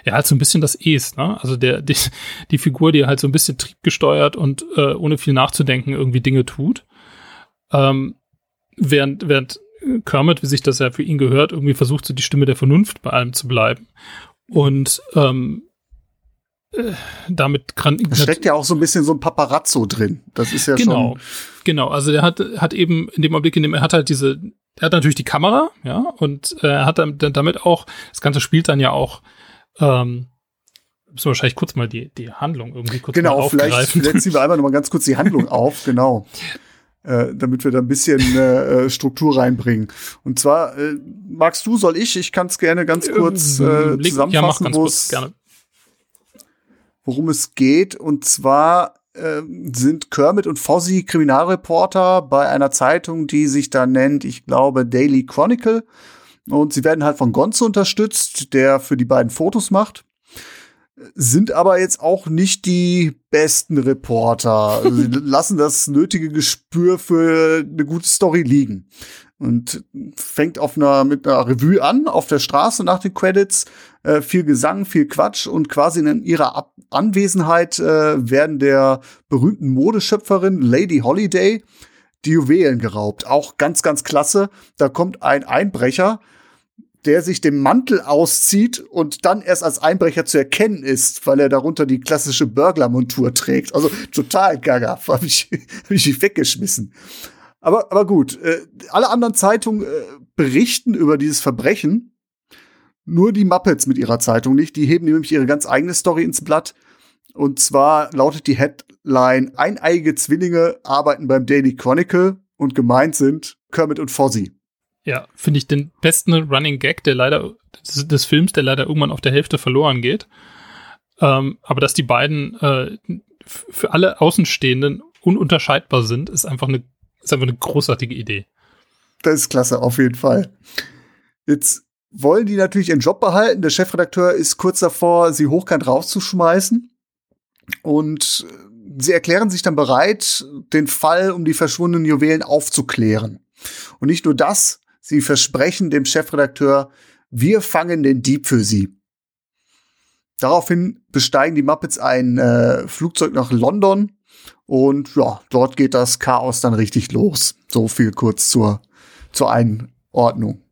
ja, als so ein bisschen das Es, ne? Also der, die, die Figur, die halt so ein bisschen triebgesteuert und äh, ohne viel nachzudenken irgendwie Dinge tut. Ähm, während, während Kermit, wie sich das ja für ihn gehört, irgendwie versucht, so die Stimme der Vernunft bei allem zu bleiben. Und ähm, äh, damit kann da steckt ja auch so ein bisschen so ein Paparazzo drin. Das ist ja genau, schon genau. Also der hat hat eben in dem Augenblick, in dem er hat halt diese, er hat natürlich die Kamera, ja, und äh, er hat dann damit auch das ganze spielt dann ja auch. Ähm, müssen wir wahrscheinlich kurz mal die die Handlung irgendwie kurz genau, mal aufgreifen. vielleicht, vielleicht ziehen wir (laughs) einmal noch mal ganz kurz die Handlung auf, genau. Äh, damit wir da ein bisschen äh, äh, Struktur reinbringen. Und zwar, äh, magst du, soll ich? Ich kann es gerne ganz kurz äh, zusammenfassen, ja, kurz, gerne. worum es geht. Und zwar äh, sind Kermit und Fozzie Kriminalreporter bei einer Zeitung, die sich da nennt, ich glaube, Daily Chronicle. Und sie werden halt von Gonzo unterstützt, der für die beiden Fotos macht sind aber jetzt auch nicht die besten Reporter. Also sie (laughs) lassen das nötige Gespür für eine gute Story liegen. Und fängt auf einer, mit einer Revue an, auf der Straße nach den Credits. Äh, viel Gesang, viel Quatsch und quasi in ihrer Ab Anwesenheit äh, werden der berühmten Modeschöpferin Lady Holiday die Juwelen geraubt. Auch ganz, ganz klasse. Da kommt ein Einbrecher, der sich den Mantel auszieht und dann erst als Einbrecher zu erkennen ist, weil er darunter die klassische Burglar-Montur trägt. Also total gaga, (laughs) habe ich, hab ich weggeschmissen. Aber, aber gut, äh, alle anderen Zeitungen äh, berichten über dieses Verbrechen. Nur die Muppets mit ihrer Zeitung nicht. Die heben nämlich ihre ganz eigene Story ins Blatt. Und zwar lautet die Headline: Eineige Zwillinge arbeiten beim Daily Chronicle und gemeint sind Kermit und Fozzie. Ja, finde ich den besten Running Gag, der leider des, des, Films, der leider irgendwann auf der Hälfte verloren geht. Ähm, aber dass die beiden äh, für alle Außenstehenden ununterscheidbar sind, ist einfach eine, ist einfach eine großartige Idee. Das ist klasse, auf jeden Fall. Jetzt wollen die natürlich ihren Job behalten. Der Chefredakteur ist kurz davor, sie hochkant rauszuschmeißen. Und sie erklären sich dann bereit, den Fall um die verschwundenen Juwelen aufzuklären. Und nicht nur das, Sie versprechen dem Chefredakteur, wir fangen den Dieb für Sie. Daraufhin besteigen die Muppets ein äh, Flugzeug nach London und ja, dort geht das Chaos dann richtig los. So viel kurz zur, zur Einordnung.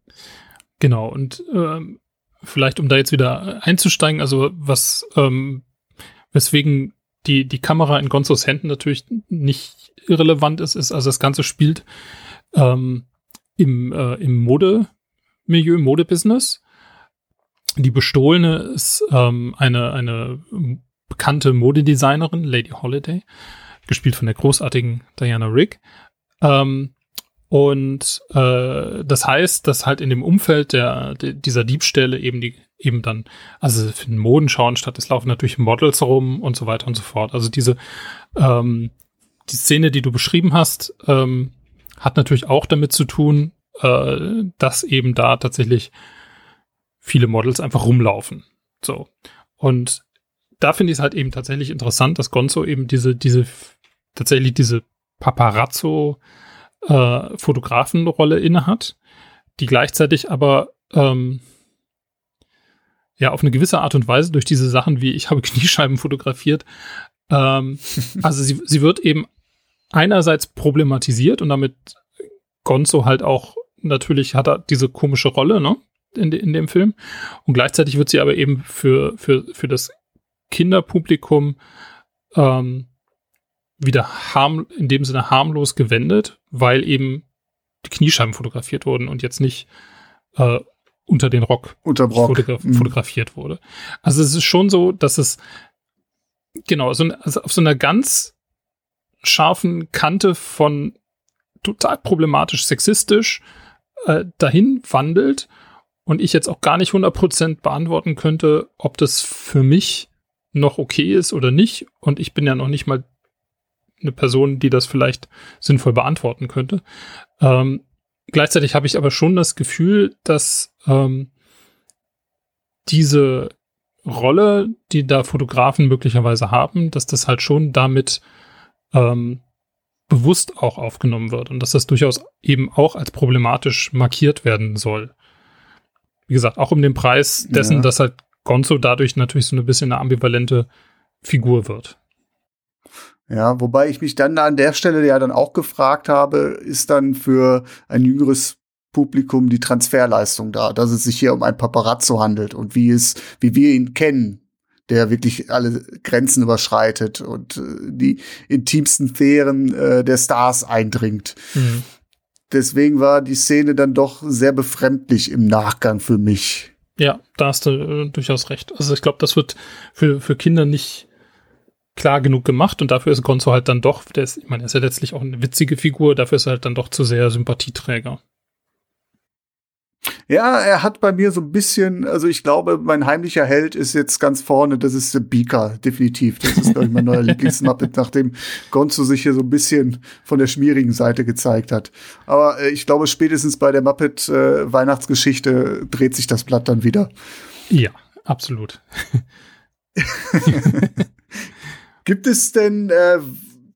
Genau, und ähm, vielleicht um da jetzt wieder einzusteigen, also was, ähm, weswegen die, die Kamera in Gonzos Händen natürlich nicht irrelevant ist, ist, also das Ganze spielt ähm, im, äh, im Modemilieu, Modebusiness. Die Bestohlene ist ähm, eine, eine bekannte Modedesignerin, Lady Holiday, gespielt von der großartigen Diana Rigg. Ähm, und äh, das heißt, dass halt in dem Umfeld der, der dieser Diebstähle eben die eben dann, also für den Modenschauen statt, es laufen natürlich Models rum und so weiter und so fort. Also diese ähm, die Szene, die du beschrieben hast, ähm, hat natürlich auch damit zu tun, äh, dass eben da tatsächlich viele Models einfach rumlaufen. So. Und da finde ich es halt eben tatsächlich interessant, dass Gonzo eben diese, diese, tatsächlich diese Paparazzo äh, Fotografenrolle innehat, die gleichzeitig aber ähm, ja auf eine gewisse Art und Weise durch diese Sachen wie ich habe Kniescheiben fotografiert, ähm, (laughs) also sie, sie wird eben einerseits problematisiert und damit Gonzo halt auch natürlich hat er diese komische Rolle, ne? In, de, in dem Film. Und gleichzeitig wird sie aber eben für, für, für das Kinderpublikum ähm, wieder harm, in dem Sinne harmlos gewendet, weil eben die Kniescheiben fotografiert wurden und jetzt nicht äh, unter den Rock. Fotograf mhm. fotografiert wurde. Also es ist schon so, dass es genau so, also auf so einer ganz scharfen Kante von total problematisch sexistisch äh, dahin wandelt und ich jetzt auch gar nicht 100% beantworten könnte, ob das für mich noch okay ist oder nicht. Und ich bin ja noch nicht mal eine Person, die das vielleicht sinnvoll beantworten könnte. Ähm, gleichzeitig habe ich aber schon das Gefühl, dass ähm, diese Rolle, die da Fotografen möglicherweise haben, dass das halt schon damit ähm, bewusst auch aufgenommen wird und dass das durchaus eben auch als problematisch markiert werden soll. Wie gesagt, auch um den Preis dessen, ja. dass halt Gonzo dadurch natürlich so ein bisschen eine ambivalente Figur wird. Ja, wobei ich mich dann an der Stelle ja dann auch gefragt habe, ist dann für ein jüngeres Publikum die Transferleistung da, dass es sich hier um ein Paparazzo handelt und wie es, wie wir ihn kennen, der wirklich alle Grenzen überschreitet und äh, die intimsten Sphären äh, der Stars eindringt. Mhm. Deswegen war die Szene dann doch sehr befremdlich im Nachgang für mich. Ja, da hast du äh, durchaus recht. Also ich glaube, das wird für, für Kinder nicht klar genug gemacht und dafür ist Gonzo halt dann doch, der ist, ich meine, er ist ja letztlich auch eine witzige Figur, dafür ist er halt dann doch zu sehr Sympathieträger. Ja, er hat bei mir so ein bisschen, also ich glaube, mein heimlicher Held ist jetzt ganz vorne, das ist der Beaker, definitiv. Das ist, glaube ich, mein neuer (laughs) Lieblingsmuppet, nachdem Gonzo sich hier so ein bisschen von der schmierigen Seite gezeigt hat. Aber äh, ich glaube, spätestens bei der Muppet äh, Weihnachtsgeschichte dreht sich das Blatt dann wieder. Ja, absolut. (laughs) Gibt es denn äh,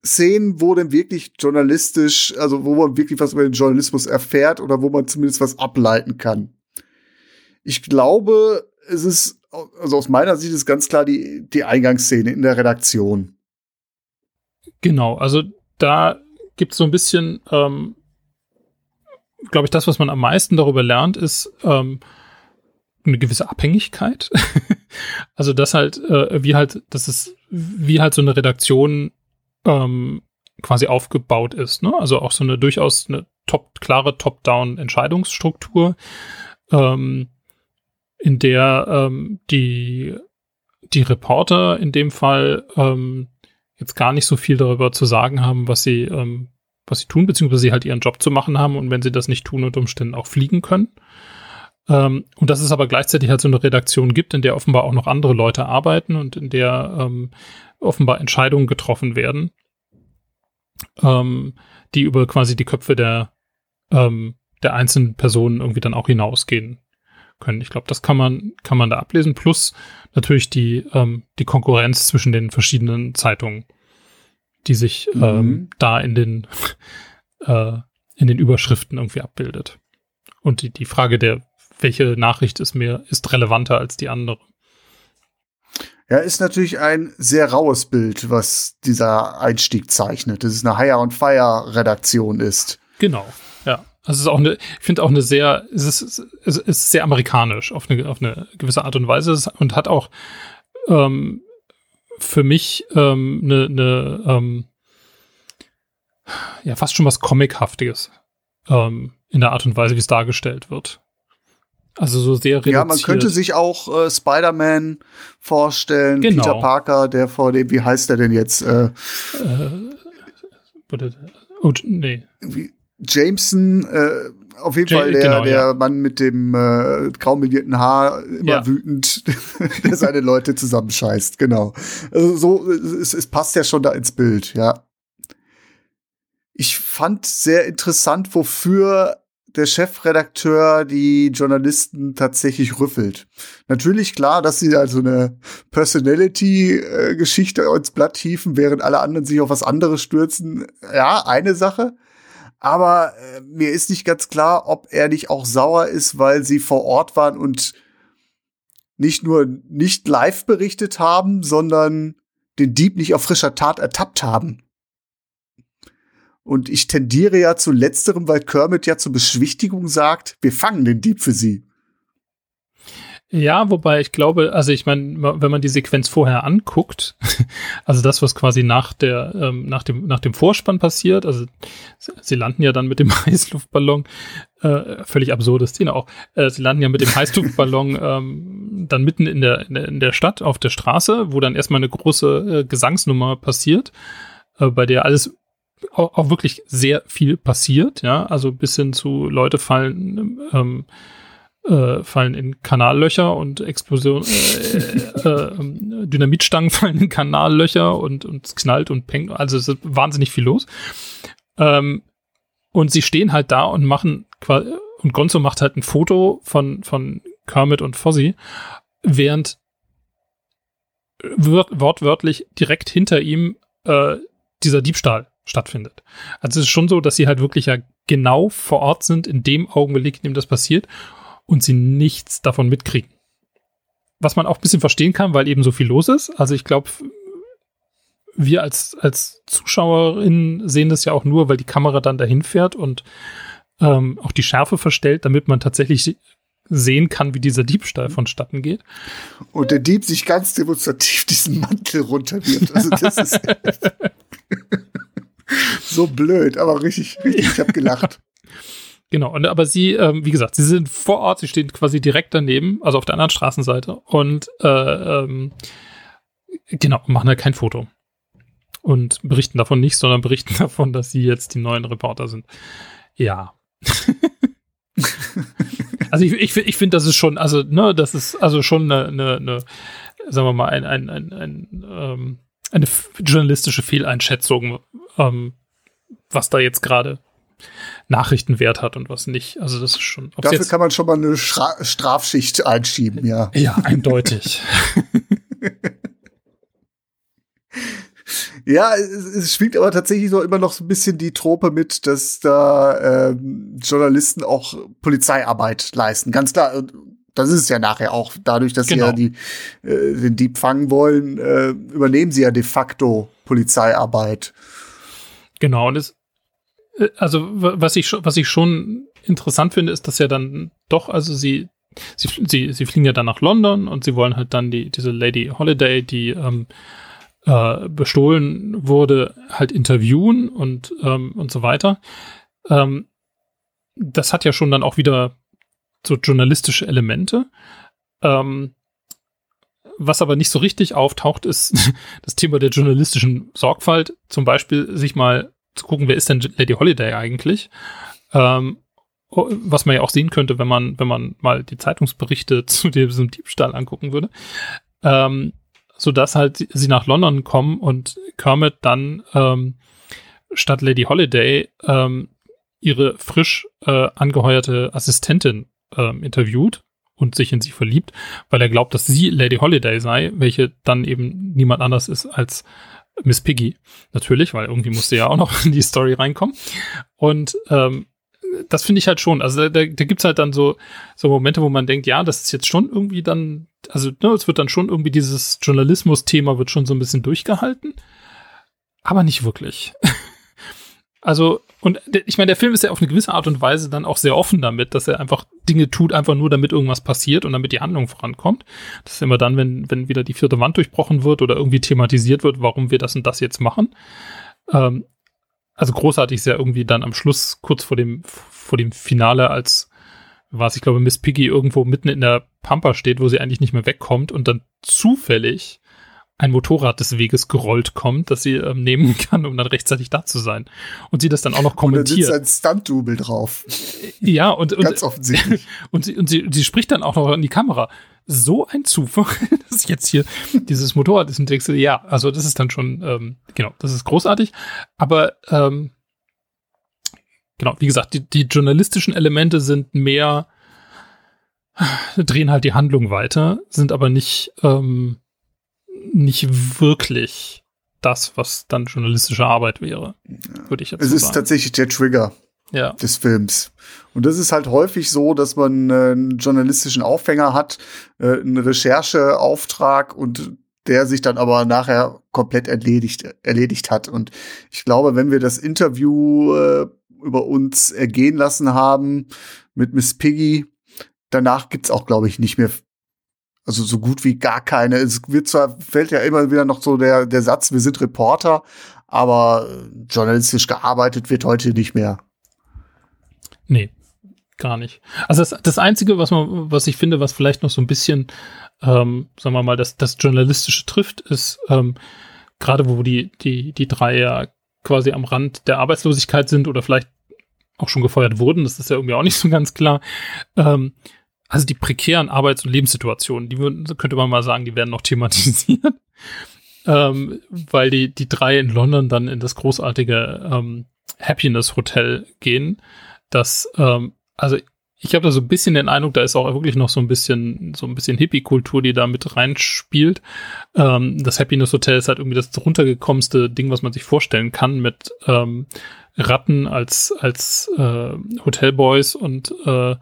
Szenen, wo denn wirklich journalistisch, also wo man wirklich was über den Journalismus erfährt oder wo man zumindest was ableiten kann. Ich glaube, es ist, also aus meiner Sicht ist ganz klar die, die Eingangsszene in der Redaktion. Genau, also da gibt es so ein bisschen, ähm, glaube ich, das, was man am meisten darüber lernt, ist ähm, eine gewisse Abhängigkeit. (laughs) also das halt, äh, wie halt, das ist, wie halt so eine Redaktion ähm, quasi aufgebaut ist. Ne? Also auch so eine durchaus eine top, klare Top-Down-Entscheidungsstruktur, ähm, in der ähm, die, die Reporter in dem Fall ähm, jetzt gar nicht so viel darüber zu sagen haben, was sie, ähm, was sie tun, beziehungsweise sie halt ihren Job zu machen haben und wenn sie das nicht tun, unter Umständen auch fliegen können. Ähm, und dass es aber gleichzeitig halt so eine Redaktion gibt, in der offenbar auch noch andere Leute arbeiten und in der ähm, offenbar Entscheidungen getroffen werden, ähm, die über quasi die Köpfe der, ähm, der einzelnen Personen irgendwie dann auch hinausgehen können. Ich glaube, das kann man, kann man da ablesen. Plus natürlich die, ähm, die Konkurrenz zwischen den verschiedenen Zeitungen, die sich mhm. ähm, da in den, (laughs) äh, in den Überschriften irgendwie abbildet. Und die, die Frage der, welche Nachricht ist mir, ist relevanter als die andere. Ja, ist natürlich ein sehr raues Bild, was dieser Einstieg zeichnet. Das ist eine Hire and Fire Redaktion ist. Genau, ja. Also es ist auch eine, ich finde auch eine sehr, es ist, es ist sehr amerikanisch auf eine, auf eine gewisse Art und Weise und hat auch ähm, für mich ähm, eine, eine ähm, ja fast schon was Comichaftiges ähm, in der Art und Weise, wie es dargestellt wird. Also so sehr reduziert. Ja, man könnte sich auch äh, Spider-Man vorstellen, genau. Peter Parker, der vor dem, wie heißt der denn jetzt? Äh, äh, oh, nee. Jameson, äh, auf jeden J Fall der, genau, der ja. Mann mit dem äh, graumelierten Haar, immer ja. wütend, (laughs) der seine Leute zusammenscheißt, genau. Also so, es, es passt ja schon da ins Bild, ja. Ich fand sehr interessant, wofür der Chefredakteur die Journalisten tatsächlich rüffelt. Natürlich klar, dass sie also eine Personality-Geschichte ins Blatt hieven, während alle anderen sich auf was anderes stürzen. Ja, eine Sache. Aber äh, mir ist nicht ganz klar, ob er nicht auch sauer ist, weil sie vor Ort waren und nicht nur nicht live berichtet haben, sondern den Dieb nicht auf frischer Tat ertappt haben. Und ich tendiere ja zu letzterem, weil Kermit ja zur Beschwichtigung sagt, wir fangen den Dieb für sie. Ja, wobei ich glaube, also ich meine, wenn man die Sequenz vorher anguckt, (laughs) also das, was quasi nach der, ähm, nach dem, nach dem Vorspann passiert, also sie landen ja dann mit dem (laughs) Heißluftballon, äh, völlig absurde Szene auch, äh, sie landen ja mit dem Heißluftballon (laughs) ähm, dann mitten in der, in der, Stadt auf der Straße, wo dann erstmal eine große äh, Gesangsnummer passiert äh, bei der alles auch, auch, wirklich sehr viel passiert, ja, also bis hin zu Leute fallen, ähm, äh, fallen in Kanallöcher und Explosion, äh, äh, äh, Dynamitstangen fallen in Kanallöcher und, und es knallt und pengt, also es ist wahnsinnig viel los. Ähm, und sie stehen halt da und machen quasi, und Gonzo macht halt ein Foto von, von Kermit und Fozzie, während wortwörtlich direkt hinter ihm äh, dieser Diebstahl stattfindet. Also es ist schon so, dass sie halt wirklich ja genau vor Ort sind in dem Augenblick, in dem das passiert und sie nichts davon mitkriegen. Was man auch ein bisschen verstehen kann, weil eben so viel los ist. Also ich glaube, wir als, als Zuschauerinnen sehen das ja auch nur, weil die Kamera dann dahin fährt und ähm, auch die Schärfe verstellt, damit man tatsächlich sehen kann, wie dieser Diebstahl vonstatten geht. Und der Dieb sich ganz demonstrativ diesen Mantel runterwirft. Also das ist (laughs) (laughs) so blöd, aber richtig, richtig, ich habe (laughs) gelacht. Genau, und, aber sie, ähm, wie gesagt, sie sind vor Ort, sie stehen quasi direkt daneben, also auf der anderen Straßenseite und äh, ähm, genau, machen halt kein Foto. Und berichten davon nicht, sondern (laughs) berichten davon, dass sie jetzt die neuen Reporter sind. Ja. (laughs) also ich, ich, ich finde, das ist schon, also, ne, das ist also schon eine, eine, eine sagen wir mal, ein, ein, ein, ein ähm, eine journalistische Fehleinschätzung, ähm, was da jetzt gerade Nachrichtenwert hat und was nicht. Also das ist schon. Dafür kann man schon mal eine Stra Strafschicht einschieben, ja. Ja, eindeutig. (laughs) Ja, es, es spielt aber tatsächlich noch immer noch so ein bisschen die Trope mit, dass da ähm, Journalisten auch Polizeiarbeit leisten. Ganz klar, das ist es ja nachher auch. Dadurch, dass genau. sie ja die, äh, den Dieb fangen wollen, äh, übernehmen sie ja de facto Polizeiarbeit. Genau, und es, also was ich, was ich schon interessant finde, ist, dass ja dann doch, also sie, sie, sie, sie fliegen ja dann nach London und sie wollen halt dann die, diese Lady Holiday, die ähm, äh, bestohlen wurde, halt interviewen und, ähm, und so weiter. Ähm, das hat ja schon dann auch wieder so journalistische Elemente. Ähm, was aber nicht so richtig auftaucht, ist (laughs) das Thema der journalistischen Sorgfalt. Zum Beispiel sich mal zu gucken, wer ist denn Lady Holiday eigentlich? Ähm, was man ja auch sehen könnte, wenn man, wenn man mal die Zeitungsberichte (laughs) zu diesem Diebstahl angucken würde. Ähm, sodass halt sie nach London kommen und Kermit dann ähm, statt Lady Holiday ähm, ihre frisch äh, angeheuerte Assistentin ähm, interviewt und sich in sie verliebt, weil er glaubt, dass sie Lady Holiday sei, welche dann eben niemand anders ist als Miss Piggy. Natürlich, weil irgendwie musste ja auch noch (laughs) in die Story reinkommen. Und ähm, das finde ich halt schon. Also da, da, gibt es halt dann so, so Momente, wo man denkt, ja, das ist jetzt schon irgendwie dann, also ne, es wird dann schon irgendwie dieses Journalismus-Thema wird schon so ein bisschen durchgehalten, aber nicht wirklich. (laughs) also, und ich meine, der Film ist ja auf eine gewisse Art und Weise dann auch sehr offen damit, dass er einfach Dinge tut, einfach nur damit irgendwas passiert und damit die Handlung vorankommt. Das ist immer dann, wenn, wenn wieder die vierte Wand durchbrochen wird oder irgendwie thematisiert wird, warum wir das und das jetzt machen. Ähm, also großartig ist ja irgendwie dann am Schluss, kurz vor dem, vor dem Finale, als was ich glaube, Miss Piggy irgendwo mitten in der Pampa steht, wo sie eigentlich nicht mehr wegkommt und dann zufällig ein Motorrad des Weges gerollt kommt, das sie ähm, nehmen (laughs) kann, um dann rechtzeitig da zu sein. Und sie das dann auch noch kommentiert. Und da sitzt ein Stunt-Double drauf. Ja, und, und ganz offensichtlich. (laughs) Und sie, und sie, sie spricht dann auch noch in die Kamera. So ein Zufall, (laughs) dass jetzt hier dieses Motorrad ist und denkst du, ja, also das ist dann schon, ähm, genau, das ist großartig. Aber ähm, genau, wie gesagt, die, die journalistischen Elemente sind mehr, drehen halt die Handlung weiter, sind aber nicht ähm, nicht wirklich das, was dann journalistische Arbeit wäre, würde ich jetzt Es so ist sagen. tatsächlich der Trigger ja. des Films. Und das ist halt häufig so, dass man äh, einen journalistischen Aufhänger hat, äh, einen Rechercheauftrag und der sich dann aber nachher komplett erledigt, erledigt hat. Und ich glaube, wenn wir das Interview äh, über uns ergehen lassen haben mit Miss Piggy, danach gibt's auch, glaube ich, nicht mehr also so gut wie gar keine. Es wird zwar, fällt ja immer wieder noch so der, der Satz, wir sind Reporter, aber journalistisch gearbeitet wird heute nicht mehr. Nee, gar nicht. Also das, das Einzige, was man, was ich finde, was vielleicht noch so ein bisschen, ähm, sagen wir mal, das, das Journalistische trifft, ist, ähm, gerade wo die, die, die drei ja quasi am Rand der Arbeitslosigkeit sind oder vielleicht auch schon gefeuert wurden, das ist ja irgendwie auch nicht so ganz klar. Ähm, also die prekären Arbeits- und Lebenssituationen, die könnte man mal sagen, die werden noch thematisiert. (laughs) ähm, weil die, die drei in London dann in das großartige ähm, Happiness Hotel gehen. Das, ähm, also ich habe da so ein bisschen den Eindruck, da ist auch wirklich noch so ein bisschen, so ein bisschen Hippie-Kultur, die da mit reinspielt. Ähm, das Happiness Hotel ist halt irgendwie das runtergekommenste Ding, was man sich vorstellen kann, mit ähm, Ratten als, als äh, Hotelboys und äh,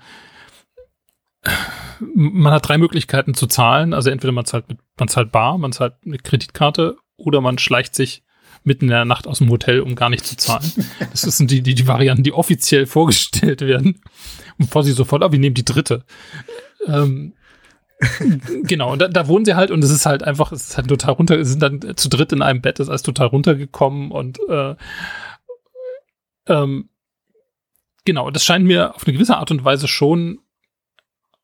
man hat drei Möglichkeiten zu zahlen. Also entweder man zahlt mit, man zahlt bar, man zahlt eine Kreditkarte oder man schleicht sich mitten in der Nacht aus dem Hotel, um gar nicht zu zahlen. Das sind die, die, die Varianten, die offiziell (laughs) vorgestellt werden. Und bevor sie sofort, oh, wir nehmen die dritte. Ähm, genau, und da, da wohnen sie halt und es ist halt einfach, es ist halt total runter, sie sind dann zu dritt in einem Bett, ist alles total runtergekommen und äh, ähm, genau, das scheint mir auf eine gewisse Art und Weise schon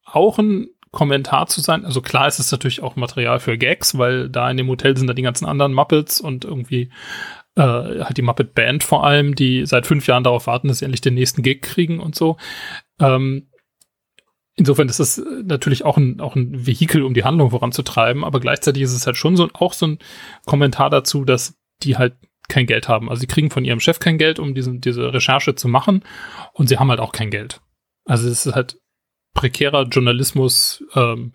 auch ein Kommentar zu sein. Also klar ist es natürlich auch Material für Gags, weil da in dem Hotel sind da die ganzen anderen Muppets und irgendwie äh, halt die Muppet Band vor allem, die seit fünf Jahren darauf warten, dass sie endlich den nächsten Gig kriegen und so. Ähm, insofern ist es natürlich auch ein, auch ein Vehikel, um die Handlung voranzutreiben, aber gleichzeitig ist es halt schon so auch so ein Kommentar dazu, dass die halt kein Geld haben. Also sie kriegen von ihrem Chef kein Geld, um diesen, diese Recherche zu machen und sie haben halt auch kein Geld. Also es ist halt prekärer Journalismus, ähm,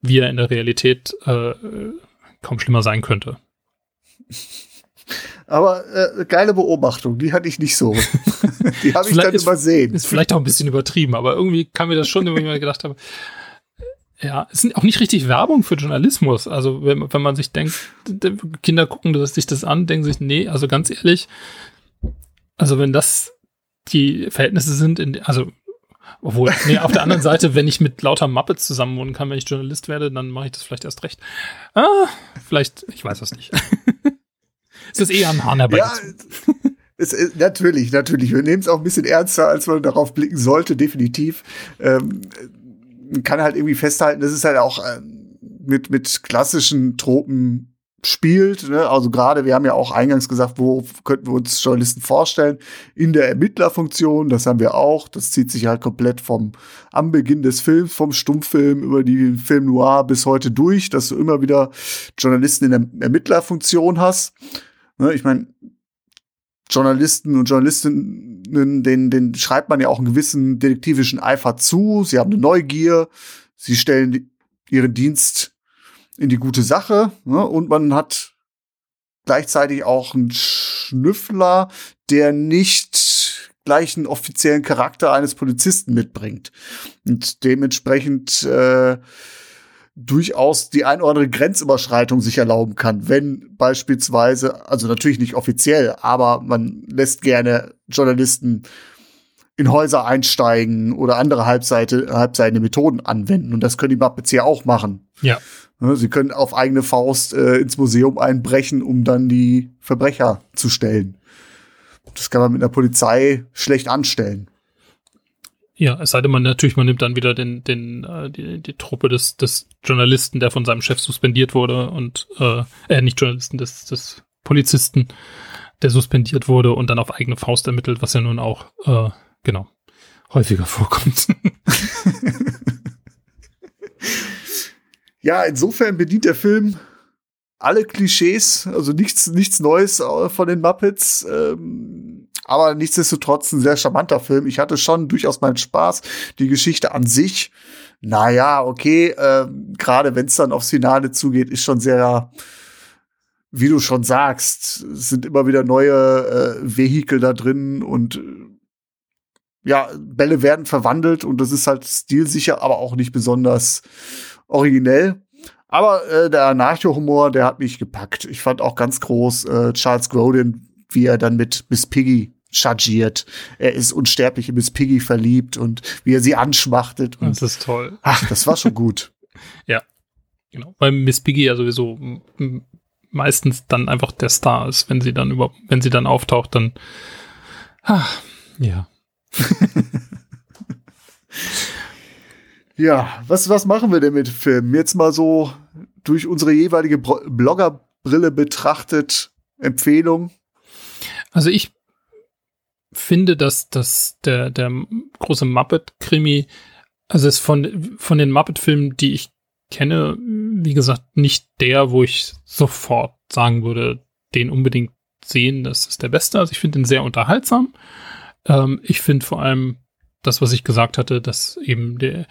wie er in der Realität äh, kaum schlimmer sein könnte. Aber äh, geile Beobachtung, die hatte ich nicht so. (laughs) die habe ich dann ist, übersehen. Ist vielleicht auch ein bisschen übertrieben, aber irgendwie kam mir das schon, wenn ich mir gedacht habe, ja, es ist auch nicht richtig Werbung für Journalismus. Also wenn, wenn man sich denkt, Kinder gucken sich das an, denken sich, nee, also ganz ehrlich, also wenn das die Verhältnisse sind, in, also obwohl, nee, auf der anderen Seite, wenn ich mit lauter Muppets zusammenwohnen kann, wenn ich Journalist werde, dann mache ich das vielleicht erst recht. Ah, vielleicht, ich weiß es nicht. (laughs) es ist eher ein Hahn Ja, es, ist, natürlich, natürlich. Wir nehmen es auch ein bisschen ernster, als man darauf blicken sollte, definitiv. Ähm, man kann halt irgendwie festhalten, das ist halt auch ähm, mit, mit klassischen Tropen spielt. Ne? Also gerade, wir haben ja auch eingangs gesagt, wo könnten wir uns Journalisten vorstellen? In der Ermittlerfunktion, das haben wir auch. Das zieht sich halt komplett vom am Beginn des Films, vom Stummfilm über die Film Noir bis heute durch, dass du immer wieder Journalisten in der Ermittlerfunktion hast. Ne? Ich meine, Journalisten und Journalistinnen, den, den schreibt man ja auch einen gewissen detektivischen Eifer zu. Sie haben eine Neugier. Sie stellen ihren Dienst in die gute Sache. Ne? Und man hat gleichzeitig auch einen Schnüffler, der nicht gleich einen offiziellen Charakter eines Polizisten mitbringt. Und dementsprechend äh, durchaus die ein oder andere Grenzüberschreitung sich erlauben kann, wenn beispielsweise, also natürlich nicht offiziell, aber man lässt gerne Journalisten in Häuser einsteigen oder andere halbseite, halbseitende Methoden anwenden. Und das können die Muppets hier auch machen. Ja. Ne, sie können auf eigene Faust äh, ins Museum einbrechen, um dann die Verbrecher zu stellen. Das kann man mit einer Polizei schlecht anstellen. Ja, es sei denn, man natürlich, man nimmt dann wieder den, den, äh, die, die Truppe des, des Journalisten, der von seinem Chef suspendiert wurde und äh, äh, nicht Journalisten, des, des Polizisten, der suspendiert wurde und dann auf eigene Faust ermittelt, was ja nun auch, äh, genau, häufiger vorkommt. (laughs) ja, insofern bedient der Film alle Klischees, also nichts, nichts Neues äh, von den Muppets. Ähm, aber nichtsdestotrotz ein sehr charmanter Film. Ich hatte schon durchaus meinen Spaß. Die Geschichte an sich, naja, okay, ähm, gerade wenn es dann aufs Finale zugeht, ist schon sehr, wie du schon sagst, es sind immer wieder neue äh, Vehikel da drin und äh, ja, Bälle werden verwandelt und das ist halt stilsicher, aber auch nicht besonders originell. Aber äh, der Anarcho-Humor, der hat mich gepackt. Ich fand auch ganz groß äh, Charles Grodin, wie er dann mit Miss Piggy chargiert. Er ist unsterblich in Miss Piggy verliebt und wie er sie anschmachtet. Und, das ist toll. Ach, das war schon gut. (laughs) ja, genau. Weil Miss Piggy ja sowieso meistens dann einfach der Star ist, wenn sie dann über, wenn sie dann auftaucht, dann, ah, ja. (laughs) Ja, was, was machen wir denn mit Filmen? Jetzt mal so durch unsere jeweilige Blogger Brille betrachtet, Empfehlung? Also ich finde, dass, dass der, der große Muppet-Krimi, also ist von, von den Muppet-Filmen, die ich kenne, wie gesagt, nicht der, wo ich sofort sagen würde, den unbedingt sehen, das ist der beste. Also ich finde ihn sehr unterhaltsam. Ähm, ich finde vor allem das, was ich gesagt hatte, dass eben der,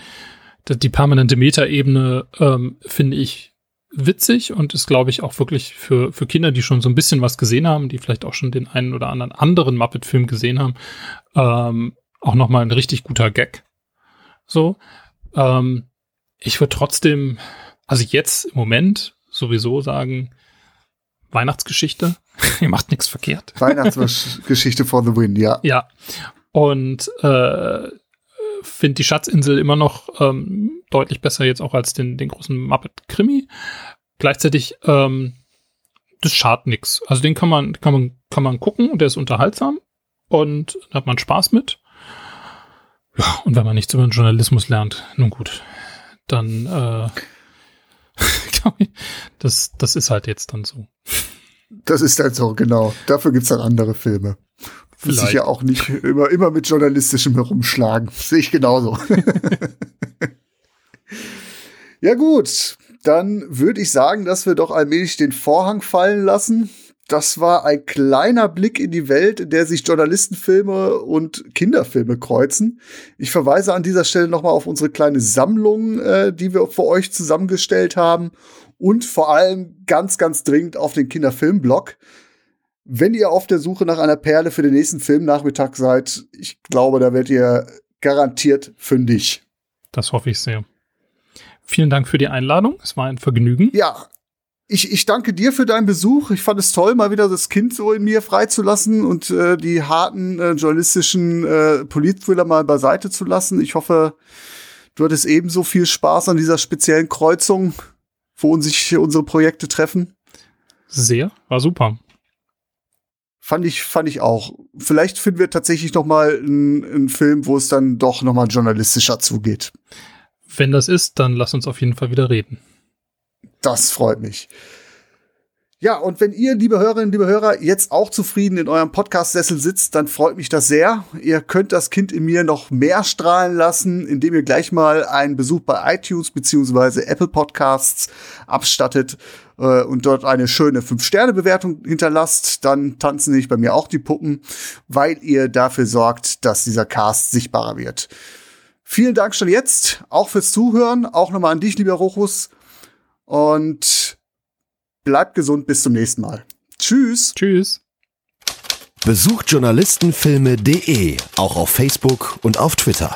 der die permanente Metaebene ähm, finde ich witzig und ist, glaube ich, auch wirklich für, für Kinder, die schon so ein bisschen was gesehen haben, die vielleicht auch schon den einen oder anderen anderen Muppet-Film gesehen haben, ähm, auch nochmal ein richtig guter Gag. So. Ähm, ich würde trotzdem, also jetzt im Moment sowieso sagen, Weihnachtsgeschichte. (laughs) Ihr macht nichts verkehrt. Weihnachtsgeschichte for the win, ja. Ja. Und äh, finde die Schatzinsel immer noch ähm, deutlich besser jetzt auch als den, den großen Muppet-Krimi. Gleichzeitig, ähm, das schadet nix. Also den kann man, kann man, kann man gucken und der ist unterhaltsam und da hat man Spaß mit. Ja, und wenn man nichts über den Journalismus lernt, nun gut, dann äh, das, das ist halt jetzt dann so. Das ist halt so, genau. Dafür gibt es dann andere Filme. Vielleicht. Sich ja auch nicht immer, immer mit journalistischem herumschlagen. (laughs) Sehe ich genauso. (laughs) ja, gut. Dann würde ich sagen, dass wir doch allmählich den Vorhang fallen lassen. Das war ein kleiner Blick in die Welt, in der sich Journalistenfilme und Kinderfilme kreuzen. Ich verweise an dieser Stelle nochmal auf unsere kleine Sammlung, äh, die wir für euch zusammengestellt haben. Und vor allem ganz, ganz dringend auf den Kinderfilmblog. Wenn ihr auf der Suche nach einer Perle für den nächsten Filmnachmittag seid, ich glaube, da werdet ihr garantiert fündig. Das hoffe ich sehr. Vielen Dank für die Einladung. Es war ein Vergnügen. Ja, ich, ich danke dir für deinen Besuch. Ich fand es toll, mal wieder das Kind so in mir freizulassen und äh, die harten äh, journalistischen äh, Politthriller mal beiseite zu lassen. Ich hoffe, du hattest ebenso viel Spaß an dieser speziellen Kreuzung, wo uns sich unsere Projekte treffen. Sehr, war super. Fand ich, fand ich auch. Vielleicht finden wir tatsächlich noch mal einen, einen Film, wo es dann doch noch mal journalistischer zugeht. Wenn das ist, dann lass uns auf jeden Fall wieder reden. Das freut mich. Ja, und wenn ihr, liebe Hörerinnen, liebe Hörer, jetzt auch zufrieden in eurem Podcast-Sessel sitzt, dann freut mich das sehr. Ihr könnt das Kind in mir noch mehr strahlen lassen, indem ihr gleich mal einen Besuch bei iTunes beziehungsweise Apple Podcasts abstattet äh, und dort eine schöne 5-Sterne-Bewertung hinterlasst. Dann tanzen nicht bei mir auch die Puppen, weil ihr dafür sorgt, dass dieser Cast sichtbarer wird. Vielen Dank schon jetzt, auch fürs Zuhören. Auch nochmal an dich, lieber Rochus. Und bleibt gesund, bis zum nächsten Mal. Tschüss. Tschüss. Besucht journalistenfilme.de auch auf Facebook und auf Twitter.